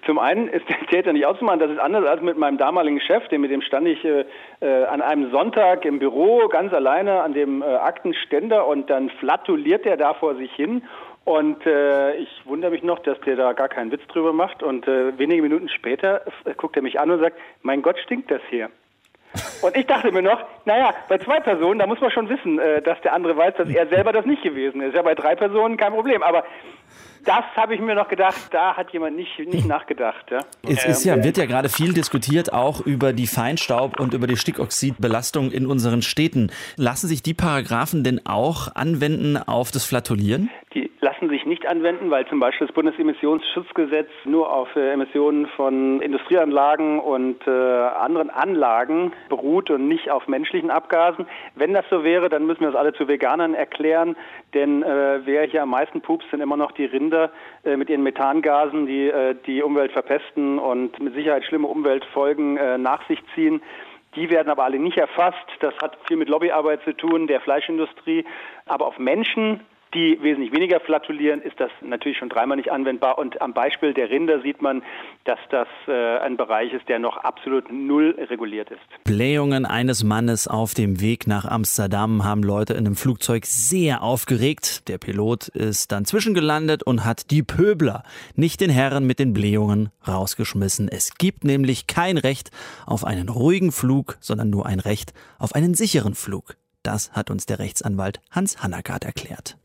Zum einen ist der Täter nicht auszumachen, das ist anders als mit meinem damaligen Chef, den, mit dem stand ich äh, äh, an einem Sonntag im Büro ganz alleine an dem äh, Aktenständer und dann flatuliert er da vor sich hin Und äh, ich wundere mich noch, dass der da gar keinen Witz drüber macht. Und äh, wenige Minuten später äh, guckt er mich an und sagt, mein Gott, stinkt das hier. Und ich dachte mir noch, naja, bei zwei Personen, da muss man schon wissen, dass der andere weiß, dass er selber das nicht gewesen ist. Ja, bei drei Personen kein Problem. Aber das habe ich mir noch gedacht, da hat jemand nicht, nicht nachgedacht. Ja. Es ist ja, wird ja gerade viel diskutiert, auch über die Feinstaub und über die Stickoxidbelastung in unseren Städten. Lassen sich die Paragraphen denn auch anwenden auf das Flatulieren? Die lassen sich nicht anwenden, weil zum Beispiel das Bundesemissionsschutzgesetz nur auf äh, Emissionen von Industrieanlagen und äh, anderen Anlagen beruht und nicht auf menschlichen Abgasen. Wenn das so wäre, dann müssen wir das alle zu Veganern erklären, denn äh, wer hier am meisten pupst, sind immer noch die Rinder äh, mit ihren Methangasen, die äh, die Umwelt verpesten und mit Sicherheit schlimme Umweltfolgen äh, nach sich ziehen. Die werden aber alle nicht erfasst. Das hat viel mit Lobbyarbeit zu tun, der Fleischindustrie. Aber auf Menschen die wesentlich weniger flatulieren, ist das natürlich schon dreimal nicht anwendbar. Und am Beispiel der Rinder sieht man, dass das äh, ein Bereich ist, der noch absolut null reguliert ist. Blähungen eines Mannes auf dem Weg nach Amsterdam haben Leute in einem Flugzeug sehr aufgeregt. Der Pilot ist dann zwischengelandet und hat die Pöbler, nicht den Herren mit den Blähungen, rausgeschmissen. Es gibt nämlich kein Recht auf einen ruhigen Flug, sondern nur ein Recht auf einen sicheren Flug. Das hat uns der Rechtsanwalt Hans Hannagard erklärt.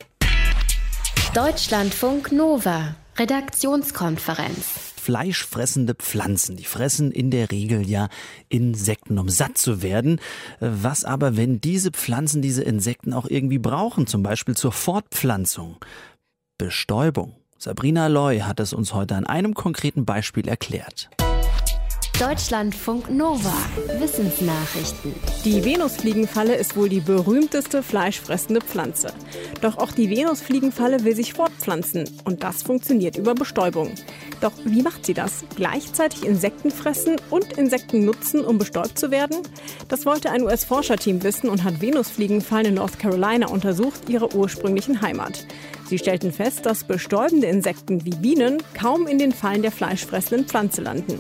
Deutschlandfunk Nova, Redaktionskonferenz. Fleischfressende Pflanzen, die fressen in der Regel ja Insekten, um satt zu werden. Was aber, wenn diese Pflanzen diese Insekten auch irgendwie brauchen, zum Beispiel zur Fortpflanzung? Bestäubung. Sabrina Loy hat es uns heute an einem konkreten Beispiel erklärt. Deutschlandfunk Nova. Wissensnachrichten. Die Venusfliegenfalle ist wohl die berühmteste fleischfressende Pflanze. Doch auch die Venusfliegenfalle will sich fortpflanzen und das funktioniert über Bestäubung. Doch wie macht sie das? Gleichzeitig Insekten fressen und Insekten nutzen, um bestäubt zu werden? Das wollte ein US-Forscherteam wissen und hat Venusfliegenfallen in North Carolina untersucht, ihre ursprünglichen Heimat. Sie stellten fest, dass bestäubende Insekten wie Bienen kaum in den Fallen der fleischfressenden Pflanze landen.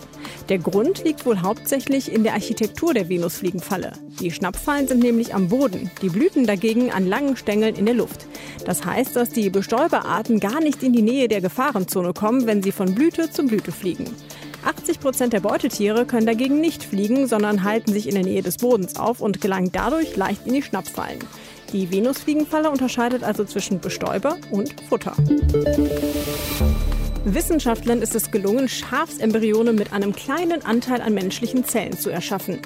Der Grund liegt wohl hauptsächlich in der Architektur der Venusfliegenfalle. Die Schnappfallen sind nämlich am Boden, die Blüten dagegen an langen Stängeln in der Luft. Das heißt, dass die Bestäuberarten gar nicht in die Nähe der Gefahrenzone kommen, wenn sie von Blüte zu Blüte fliegen. 80 Prozent der Beutetiere können dagegen nicht fliegen, sondern halten sich in der Nähe des Bodens auf und gelangen dadurch leicht in die Schnappfallen. Die Venusfliegenfalle unterscheidet also zwischen Bestäuber und Futter. Wissenschaftlern ist es gelungen, Schafsembryonen mit einem kleinen Anteil an menschlichen Zellen zu erschaffen.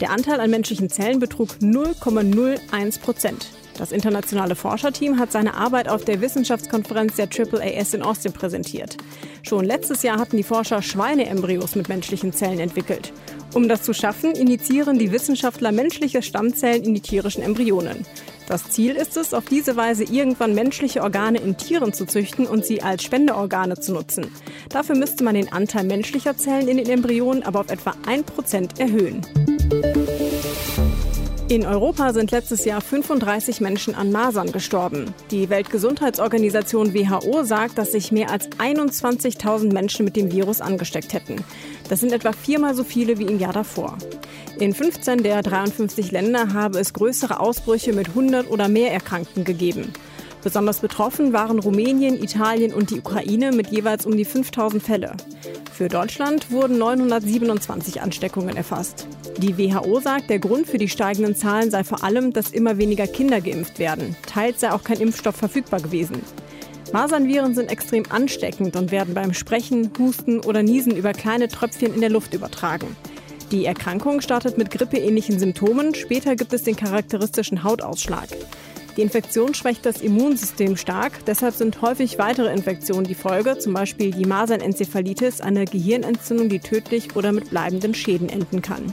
Der Anteil an menschlichen Zellen betrug 0,01 Prozent. Das internationale Forscherteam hat seine Arbeit auf der Wissenschaftskonferenz der AAAS in Austin präsentiert. Schon letztes Jahr hatten die Forscher Schweineembryos mit menschlichen Zellen entwickelt. Um das zu schaffen, initiieren die Wissenschaftler menschliche Stammzellen in die tierischen Embryonen. Das Ziel ist es, auf diese Weise irgendwann menschliche Organe in Tieren zu züchten und sie als Spendeorgane zu nutzen. Dafür müsste man den Anteil menschlicher Zellen in den Embryonen aber auf etwa 1% erhöhen. In Europa sind letztes Jahr 35 Menschen an Masern gestorben. Die Weltgesundheitsorganisation WHO sagt, dass sich mehr als 21.000 Menschen mit dem Virus angesteckt hätten. Das sind etwa viermal so viele wie im Jahr davor. In 15 der 53 Länder habe es größere Ausbrüche mit 100 oder mehr Erkrankten gegeben. Besonders betroffen waren Rumänien, Italien und die Ukraine mit jeweils um die 5000 Fälle. Für Deutschland wurden 927 Ansteckungen erfasst. Die WHO sagt, der Grund für die steigenden Zahlen sei vor allem, dass immer weniger Kinder geimpft werden. Teils sei auch kein Impfstoff verfügbar gewesen. Masernviren sind extrem ansteckend und werden beim Sprechen, Husten oder Niesen über kleine Tröpfchen in der Luft übertragen. Die Erkrankung startet mit grippeähnlichen Symptomen, später gibt es den charakteristischen Hautausschlag. Die Infektion schwächt das Immunsystem stark, deshalb sind häufig weitere Infektionen die Folge, zum Beispiel die Masernenzephalitis, eine Gehirnentzündung, die tödlich oder mit bleibenden Schäden enden kann.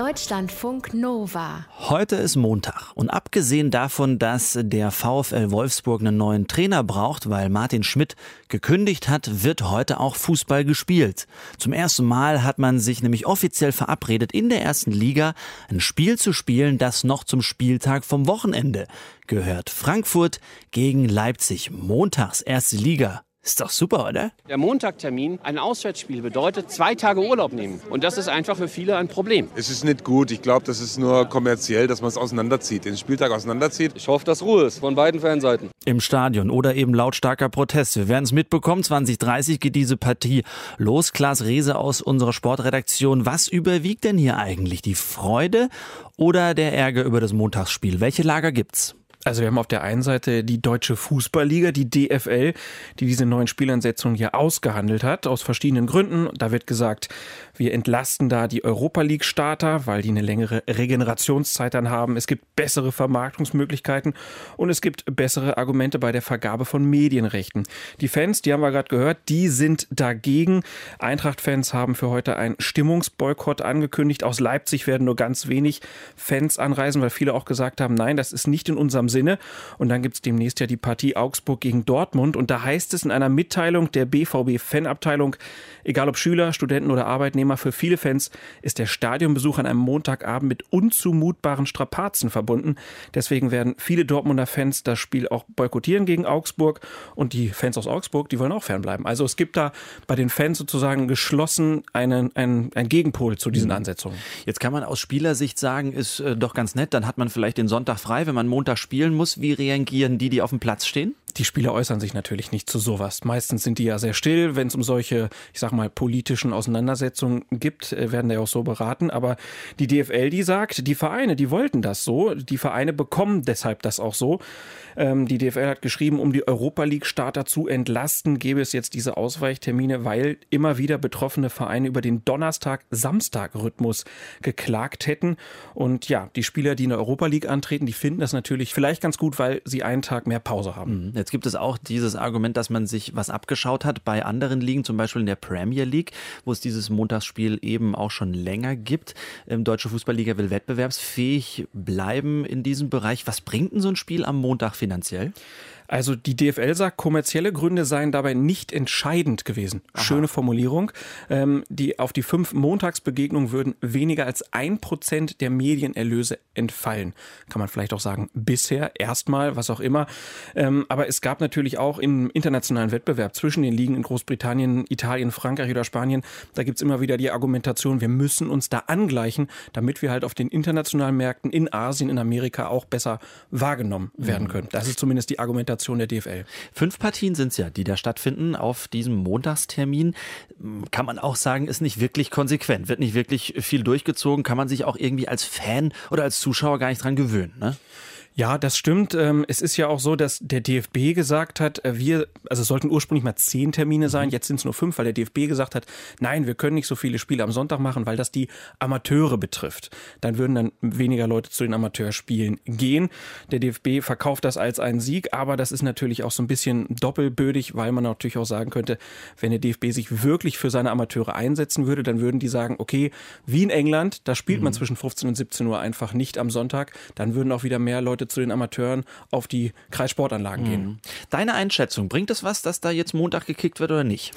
Deutschlandfunk Nova. Heute ist Montag und abgesehen davon, dass der VfL Wolfsburg einen neuen Trainer braucht, weil Martin Schmidt gekündigt hat, wird heute auch Fußball gespielt. Zum ersten Mal hat man sich nämlich offiziell verabredet, in der ersten Liga ein Spiel zu spielen, das noch zum Spieltag vom Wochenende gehört. Frankfurt gegen Leipzig, montags erste Liga. Ist doch super, oder? Der Montagtermin, ein Auswärtsspiel bedeutet zwei Tage Urlaub nehmen. Und das ist einfach für viele ein Problem. Es ist nicht gut. Ich glaube, das ist nur kommerziell, dass man es auseinanderzieht, den Spieltag auseinanderzieht. Ich hoffe, dass Ruhe ist von beiden Fanseiten. Im Stadion oder eben lautstarker Protest. Wir werden es mitbekommen. 2030 geht diese Partie los. Klaas Rehse aus unserer Sportredaktion. Was überwiegt denn hier eigentlich? Die Freude oder der Ärger über das Montagsspiel? Welche Lager gibt's? Also wir haben auf der einen Seite die Deutsche Fußballliga, die DFL, die diese neuen Spielansetzungen hier ausgehandelt hat, aus verschiedenen Gründen. Da wird gesagt, wir entlasten da die Europa League Starter, weil die eine längere Regenerationszeit dann haben. Es gibt bessere Vermarktungsmöglichkeiten und es gibt bessere Argumente bei der Vergabe von Medienrechten. Die Fans, die haben wir gerade gehört, die sind dagegen. Eintracht-Fans haben für heute einen Stimmungsboykott angekündigt. Aus Leipzig werden nur ganz wenig Fans anreisen, weil viele auch gesagt haben, nein, das ist nicht in unserem Sinne. Und dann gibt es demnächst ja die Partie Augsburg gegen Dortmund. Und da heißt es in einer Mitteilung der BVB-Fanabteilung, egal ob Schüler, Studenten oder Arbeitnehmer, für viele Fans ist der Stadionbesuch an einem Montagabend mit unzumutbaren Strapazen verbunden. Deswegen werden viele Dortmunder Fans das Spiel auch boykottieren gegen Augsburg. Und die Fans aus Augsburg, die wollen auch fernbleiben. Also es gibt da bei den Fans sozusagen geschlossen einen, einen, einen Gegenpol zu diesen mhm. Ansetzungen. Jetzt kann man aus Spielersicht sagen, ist äh, doch ganz nett, dann hat man vielleicht den Sonntag frei, wenn man Montag spielen muss. Wie reagieren die, die auf dem Platz stehen? Die Spieler äußern sich natürlich nicht zu sowas. Meistens sind die ja sehr still, wenn es um solche, ich sag mal, politischen Auseinandersetzungen gibt, äh, werden die auch so beraten. Aber die DFL, die sagt, die Vereine, die wollten das so. Die Vereine bekommen deshalb das auch so. Ähm, die DFL hat geschrieben, um die Europa League-Starter zu entlasten, gäbe es jetzt diese Ausweichtermine, weil immer wieder betroffene Vereine über den Donnerstag-Samstag-Rhythmus geklagt hätten. Und ja, die Spieler, die in der Europa League antreten, die finden das natürlich vielleicht ganz gut, weil sie einen Tag mehr Pause haben. Mhm. Jetzt gibt es auch dieses Argument, dass man sich was abgeschaut hat bei anderen Ligen, zum Beispiel in der Premier League, wo es dieses Montagsspiel eben auch schon länger gibt. Ähm, Deutsche Fußballliga will wettbewerbsfähig bleiben in diesem Bereich. Was bringt denn so ein Spiel am Montag finanziell? Also die DFL sagt, kommerzielle Gründe seien dabei nicht entscheidend gewesen. Aha. Schöne Formulierung. Ähm, die, auf die fünf Montagsbegegnungen würden weniger als ein Prozent der Medienerlöse entfallen. Kann man vielleicht auch sagen, bisher, erstmal, was auch immer. Ähm, aber es gab natürlich auch im internationalen Wettbewerb zwischen den Ligen in Großbritannien, Italien, Frankreich oder Spanien, da gibt's immer wieder die Argumentation, wir müssen uns da angleichen, damit wir halt auf den internationalen Märkten in Asien, in Amerika auch besser wahrgenommen werden mhm. können. Das ist zumindest die Argumentation Organisation der DFL. Fünf Partien sind es ja, die da stattfinden auf diesem Montagstermin. Kann man auch sagen, ist nicht wirklich konsequent, wird nicht wirklich viel durchgezogen, kann man sich auch irgendwie als Fan oder als Zuschauer gar nicht dran gewöhnen. Ne? Ja, das stimmt. Ähm, es ist ja auch so, dass der DFB gesagt hat, äh, wir, also es sollten ursprünglich mal zehn Termine sein, mhm. jetzt sind es nur fünf, weil der DFB gesagt hat, nein, wir können nicht so viele Spiele am Sonntag machen, weil das die Amateure betrifft. Dann würden dann weniger Leute zu den Amateurspielen gehen. Der DFB verkauft das als einen Sieg, aber das ist natürlich auch so ein bisschen doppelbödig, weil man natürlich auch sagen könnte, wenn der DFB sich wirklich für seine Amateure einsetzen würde, dann würden die sagen, okay, wie in England, da spielt man mhm. zwischen 15 und 17 Uhr einfach nicht am Sonntag, dann würden auch wieder mehr Leute zu den Amateuren auf die Kreissportanlagen gehen. Mhm. Deine Einschätzung, bringt es was, dass da jetzt Montag gekickt wird oder nicht?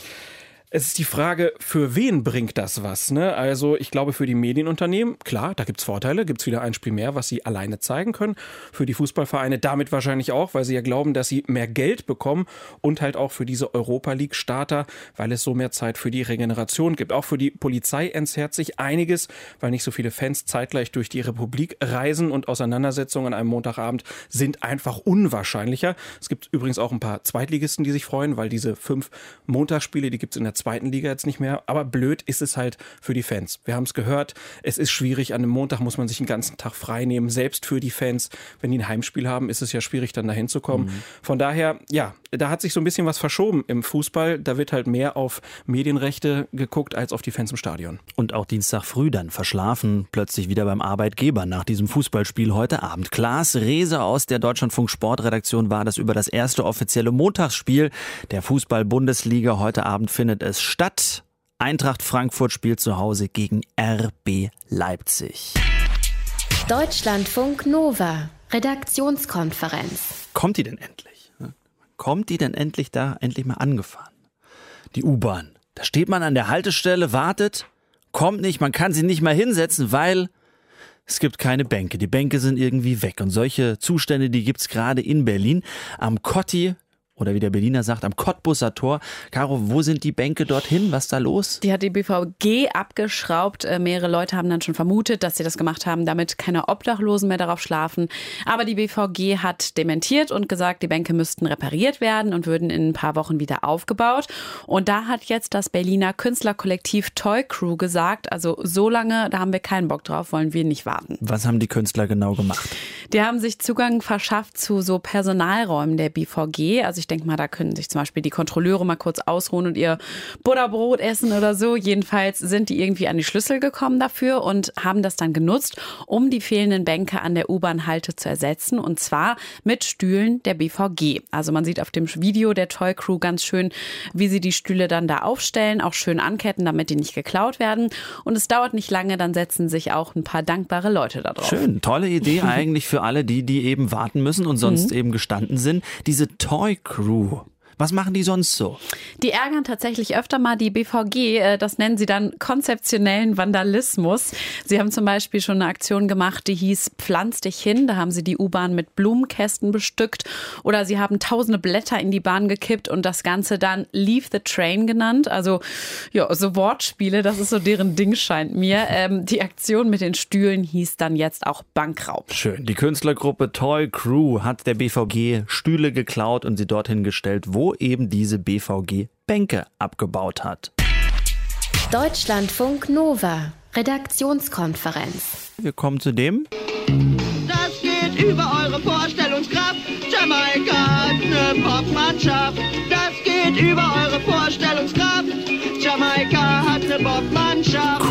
Es ist die Frage, für wen bringt das was? Ne? Also ich glaube, für die Medienunternehmen, klar, da gibt es Vorteile, gibt es wieder ein Spiel mehr, was sie alleine zeigen können. Für die Fußballvereine damit wahrscheinlich auch, weil sie ja glauben, dass sie mehr Geld bekommen und halt auch für diese Europa League-Starter, weil es so mehr Zeit für die Regeneration gibt. Auch für die Polizei entzerrt sich einiges, weil nicht so viele Fans zeitgleich durch die Republik reisen und Auseinandersetzungen an einem Montagabend sind einfach unwahrscheinlicher. Es gibt übrigens auch ein paar Zweitligisten, die sich freuen, weil diese fünf Montagsspiele, die gibt es in der zweiten Liga jetzt nicht mehr. Aber blöd ist es halt für die Fans. Wir haben es gehört. Es ist schwierig. An einem Montag muss man sich einen ganzen Tag frei nehmen. Selbst für die Fans, wenn die ein Heimspiel haben, ist es ja schwierig, dann dahin zu kommen. Mhm. Von daher, ja, da hat sich so ein bisschen was verschoben im Fußball. Da wird halt mehr auf Medienrechte geguckt als auf die Fans im Stadion. Und auch Dienstag früh dann verschlafen, plötzlich wieder beim Arbeitgeber nach diesem Fußballspiel heute Abend. Klaas Rehse aus der Deutschlandfunk Sportredaktion war das über das erste offizielle Montagsspiel der Fußball-Bundesliga. Heute Abend findet es statt. Eintracht Frankfurt spielt zu Hause gegen RB Leipzig. Deutschlandfunk Nova, Redaktionskonferenz. Kommt die denn endlich? Kommt die denn endlich da, endlich mal angefahren? Die U-Bahn. Da steht man an der Haltestelle, wartet, kommt nicht, man kann sie nicht mal hinsetzen, weil es gibt keine Bänke. Die Bänke sind irgendwie weg. Und solche Zustände, die gibt es gerade in Berlin. Am Kotti oder wie der Berliner sagt, am Cottbusser Tor. Caro, wo sind die Bänke dorthin? Was ist da los? Die hat die BVG abgeschraubt. Äh, mehrere Leute haben dann schon vermutet, dass sie das gemacht haben, damit keine Obdachlosen mehr darauf schlafen. Aber die BVG hat dementiert und gesagt, die Bänke müssten repariert werden und würden in ein paar Wochen wieder aufgebaut. Und da hat jetzt das Berliner Künstlerkollektiv Toy Crew gesagt, also so lange, da haben wir keinen Bock drauf, wollen wir nicht warten. Was haben die Künstler genau gemacht? Die haben sich Zugang verschafft zu so Personalräumen der BVG. Also ich denke mal, da können sich zum Beispiel die Kontrolleure mal kurz ausruhen und ihr Butterbrot essen oder so. Jedenfalls sind die irgendwie an die Schlüssel gekommen dafür und haben das dann genutzt, um die fehlenden Bänke an der U-Bahn-Halte zu ersetzen. Und zwar mit Stühlen der BVG. Also man sieht auf dem Video der Toy Crew ganz schön, wie sie die Stühle dann da aufstellen, auch schön anketten, damit die nicht geklaut werden. Und es dauert nicht lange, dann setzen sich auch ein paar dankbare Leute da drauf. Schön, tolle Idee eigentlich für alle die, die eben warten müssen und sonst Mhm. eben gestanden sind. Diese Toy Crew. Crew. Was machen die sonst so? Die ärgern tatsächlich öfter mal die BVG. äh, Das nennen sie dann konzeptionellen Vandalismus. Sie haben zum Beispiel schon eine Aktion gemacht, die hieß Pflanz dich hin. Da haben sie die U-Bahn mit Blumenkästen bestückt. Oder sie haben tausende Blätter in die Bahn gekippt und das Ganze dann Leave the Train genannt. Also ja, so Wortspiele, das ist so deren Ding, scheint mir. Ähm, die Aktion mit den Stühlen hieß dann jetzt auch Bankraub. Schön. Die Künstlergruppe Toy Crew hat der BVG Stühle geklaut und sie dorthin gestellt, wo eben diese BVG Bänke abgebaut hat. Deutschlandfunk Nova. Redaktionskonferenz. Wir kommen zu dem. Das geht über eure Vorstellungskraft. Jamaika hat ne Popmannschaft. Das geht über eure Vorstellungskraft. Jamaika hat ne Popmannschaft.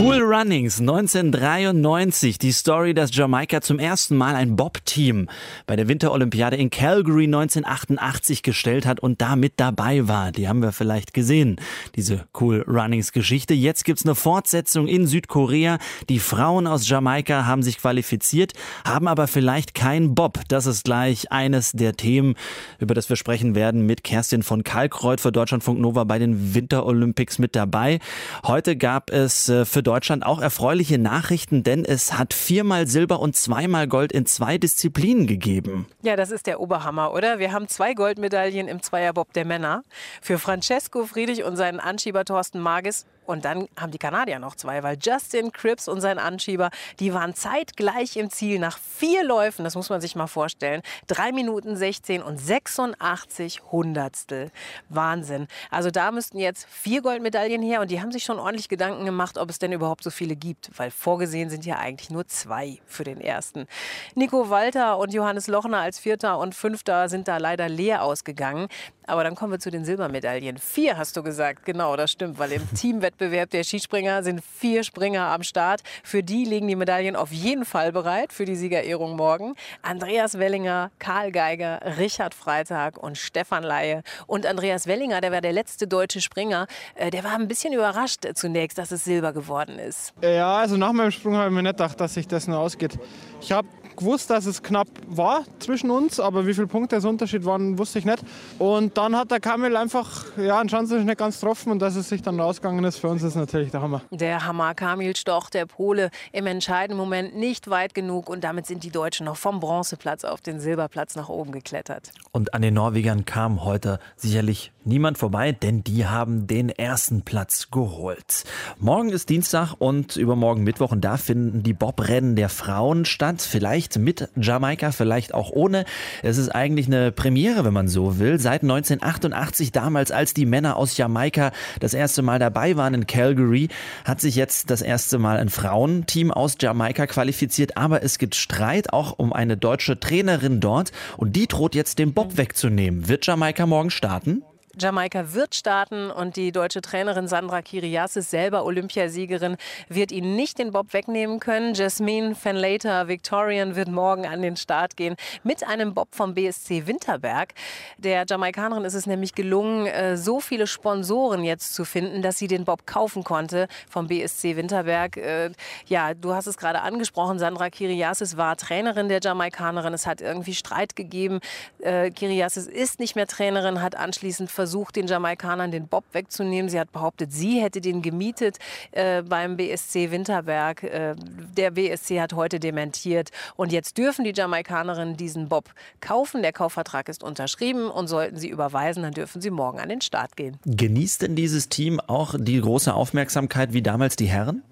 Cool Runnings 1993. Die Story, dass Jamaika zum ersten Mal ein Bob-Team bei der Winterolympiade in Calgary 1988 gestellt hat und da mit dabei war. Die haben wir vielleicht gesehen, diese Cool Runnings Geschichte. Jetzt gibt's eine Fortsetzung in Südkorea. Die Frauen aus Jamaika haben sich qualifiziert, haben aber vielleicht keinen Bob. Das ist gleich eines der Themen, über das wir sprechen werden mit Kerstin von Kalkreuth für Deutschlandfunk Nova bei den Winterolympics mit dabei. Heute gab es äh, für Deutschland auch erfreuliche Nachrichten, denn es hat viermal Silber und zweimal Gold in zwei Disziplinen gegeben. Ja, das ist der Oberhammer, oder? Wir haben zwei Goldmedaillen im Zweierbob der Männer. Für Francesco Friedrich und seinen Anschieber Thorsten Magis. Und dann haben die Kanadier noch zwei, weil Justin Cripps und sein Anschieber, die waren zeitgleich im Ziel nach vier Läufen. Das muss man sich mal vorstellen. Drei Minuten 16 und 86 Hundertstel. Wahnsinn. Also da müssten jetzt vier Goldmedaillen her und die haben sich schon ordentlich Gedanken gemacht, ob es denn überhaupt so viele gibt, weil vorgesehen sind ja eigentlich nur zwei für den ersten. Nico Walter und Johannes Lochner als Vierter und Fünfter sind da leider leer ausgegangen. Aber dann kommen wir zu den Silbermedaillen. Vier hast du gesagt, genau, das stimmt, weil im Teamwettbewerb der Skispringer sind vier Springer am Start. Für die liegen die Medaillen auf jeden Fall bereit für die Siegerehrung morgen. Andreas Wellinger, Karl Geiger, Richard Freitag und Stefan Laie. Und Andreas Wellinger, der war der letzte deutsche Springer, äh, der war ein bisschen überrascht zunächst, dass es Silber geworden ist. Ja, also nach meinem Sprung habe ich mir nicht gedacht, dass sich das nur ausgeht. Ich habe gewusst, dass es knapp war zwischen uns, aber wie viele Punkte das Unterschied waren, wusste ich nicht. Und dann hat der Kamel einfach ja, einen Schanzen nicht ganz getroffen und dass es sich dann rausgegangen ist, für uns ist natürlich der Hammer. Der Hammer Kamil Stoch, der Pole, im entscheidenden Moment nicht weit genug und damit sind die Deutschen noch vom Bronzeplatz auf den Silberplatz nach oben geklettert. Und an den Norwegern kam heute sicherlich niemand vorbei, denn die haben den ersten Platz geholt. Morgen ist Dienstag und übermorgen Mittwoch und da finden die Bobrennen der Frauen statt. Vielleicht mit Jamaika, vielleicht auch ohne. Es ist eigentlich eine Premiere, wenn man so will. Seit 1988, damals als die Männer aus Jamaika das erste Mal dabei waren in Calgary, hat sich jetzt das erste Mal ein Frauenteam aus Jamaika qualifiziert. Aber es gibt Streit auch um eine deutsche Trainerin dort und die droht jetzt den Bob wegzunehmen. Wird Jamaika morgen starten? Jamaika wird starten und die deutsche Trainerin Sandra Kiriasis, selber Olympiasiegerin, wird ihn nicht den Bob wegnehmen können. Jasmine Van Later, Victorian, wird morgen an den Start gehen mit einem Bob vom BSC Winterberg. Der Jamaikanerin ist es nämlich gelungen, äh, so viele Sponsoren jetzt zu finden, dass sie den Bob kaufen konnte vom BSC Winterberg. Äh, Ja, du hast es gerade angesprochen, Sandra Kiriasis war Trainerin der Jamaikanerin. Es hat irgendwie Streit gegeben. Äh, Kiriasis ist nicht mehr Trainerin, hat anschließend versucht, versucht, den Jamaikanern den Bob wegzunehmen. Sie hat behauptet, sie hätte den gemietet äh, beim BSC Winterberg. Äh, der BSC hat heute dementiert. Und jetzt dürfen die Jamaikanerinnen diesen Bob kaufen. Der Kaufvertrag ist unterschrieben und sollten sie überweisen, dann dürfen sie morgen an den Start gehen. Genießt denn dieses Team auch die große Aufmerksamkeit wie damals die Herren?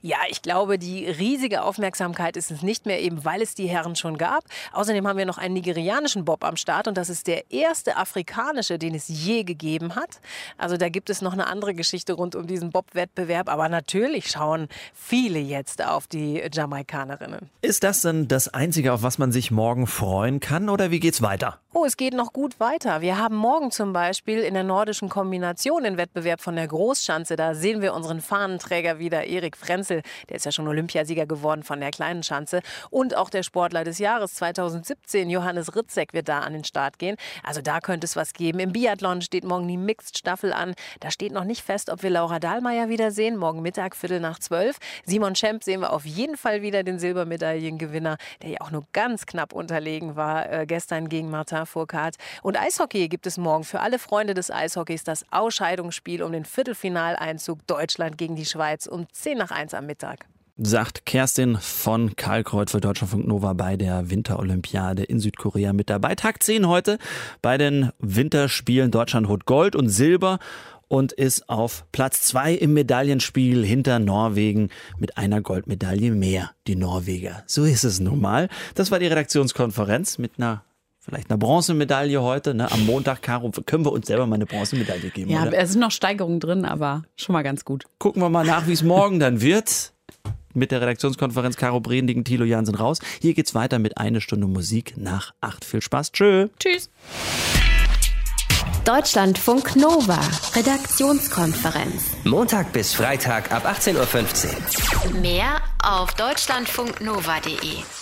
Ja, ich glaube, die riesige Aufmerksamkeit ist es nicht mehr, eben weil es die Herren schon gab. Außerdem haben wir noch einen nigerianischen Bob am Start und das ist der erste afrikanische, den es je gegeben hat. Also da gibt es noch eine andere Geschichte rund um diesen Bob-Wettbewerb, aber natürlich schauen viele jetzt auf die Jamaikanerinnen. Ist das denn das Einzige, auf was man sich morgen freuen kann oder wie geht's weiter? Oh, es geht noch gut weiter. Wir haben morgen zum Beispiel in der nordischen Kombination den Wettbewerb von der Großschanze. Da sehen wir unseren Fahnenträger wieder, Erik Frenzel. Der ist ja schon Olympiasieger geworden von der kleinen Schanze. Und auch der Sportler des Jahres 2017, Johannes Ritzek, wird da an den Start gehen. Also da könnte es was geben. Im Biathlon steht morgen die Mixed-Staffel an. Da steht noch nicht fest, ob wir Laura Dahlmeier wiedersehen. Morgen Mittag, Viertel nach zwölf. Simon Schemp sehen wir auf jeden Fall wieder, den Silbermedaillengewinner, der ja auch nur ganz knapp unterlegen war äh, gestern gegen Martin Furkat. Und Eishockey gibt es morgen für alle Freunde des Eishockeys das Ausscheidungsspiel um den Viertelfinaleinzug Deutschland gegen die Schweiz um 10 nach 1 am Mittag sagt Kerstin von Karlkreuz für Deutschlandfunk Nova bei der Winterolympiade in Südkorea mit dabei. Tag 10 heute bei den Winterspielen. Deutschland holt Gold und Silber und ist auf Platz 2 im Medaillenspiel hinter Norwegen mit einer Goldmedaille mehr. Die Norweger. So ist es nun mal. Das war die Redaktionskonferenz mit einer Vielleicht eine Bronzemedaille heute. Ne? Am Montag, Caro, können wir uns selber mal eine Bronzemedaille geben. Ja, oder? es sind noch Steigerungen drin, aber schon mal ganz gut. Gucken wir mal nach, wie es morgen dann wird. Mit der Redaktionskonferenz Caro Brending, Thilo Jansen raus. Hier geht's weiter mit eine Stunde Musik nach acht. Viel Spaß. Tschö. Tschüss. Deutschlandfunk Nova, Redaktionskonferenz. Montag bis Freitag ab 18.15 Uhr. Mehr auf deutschlandfunknova.de.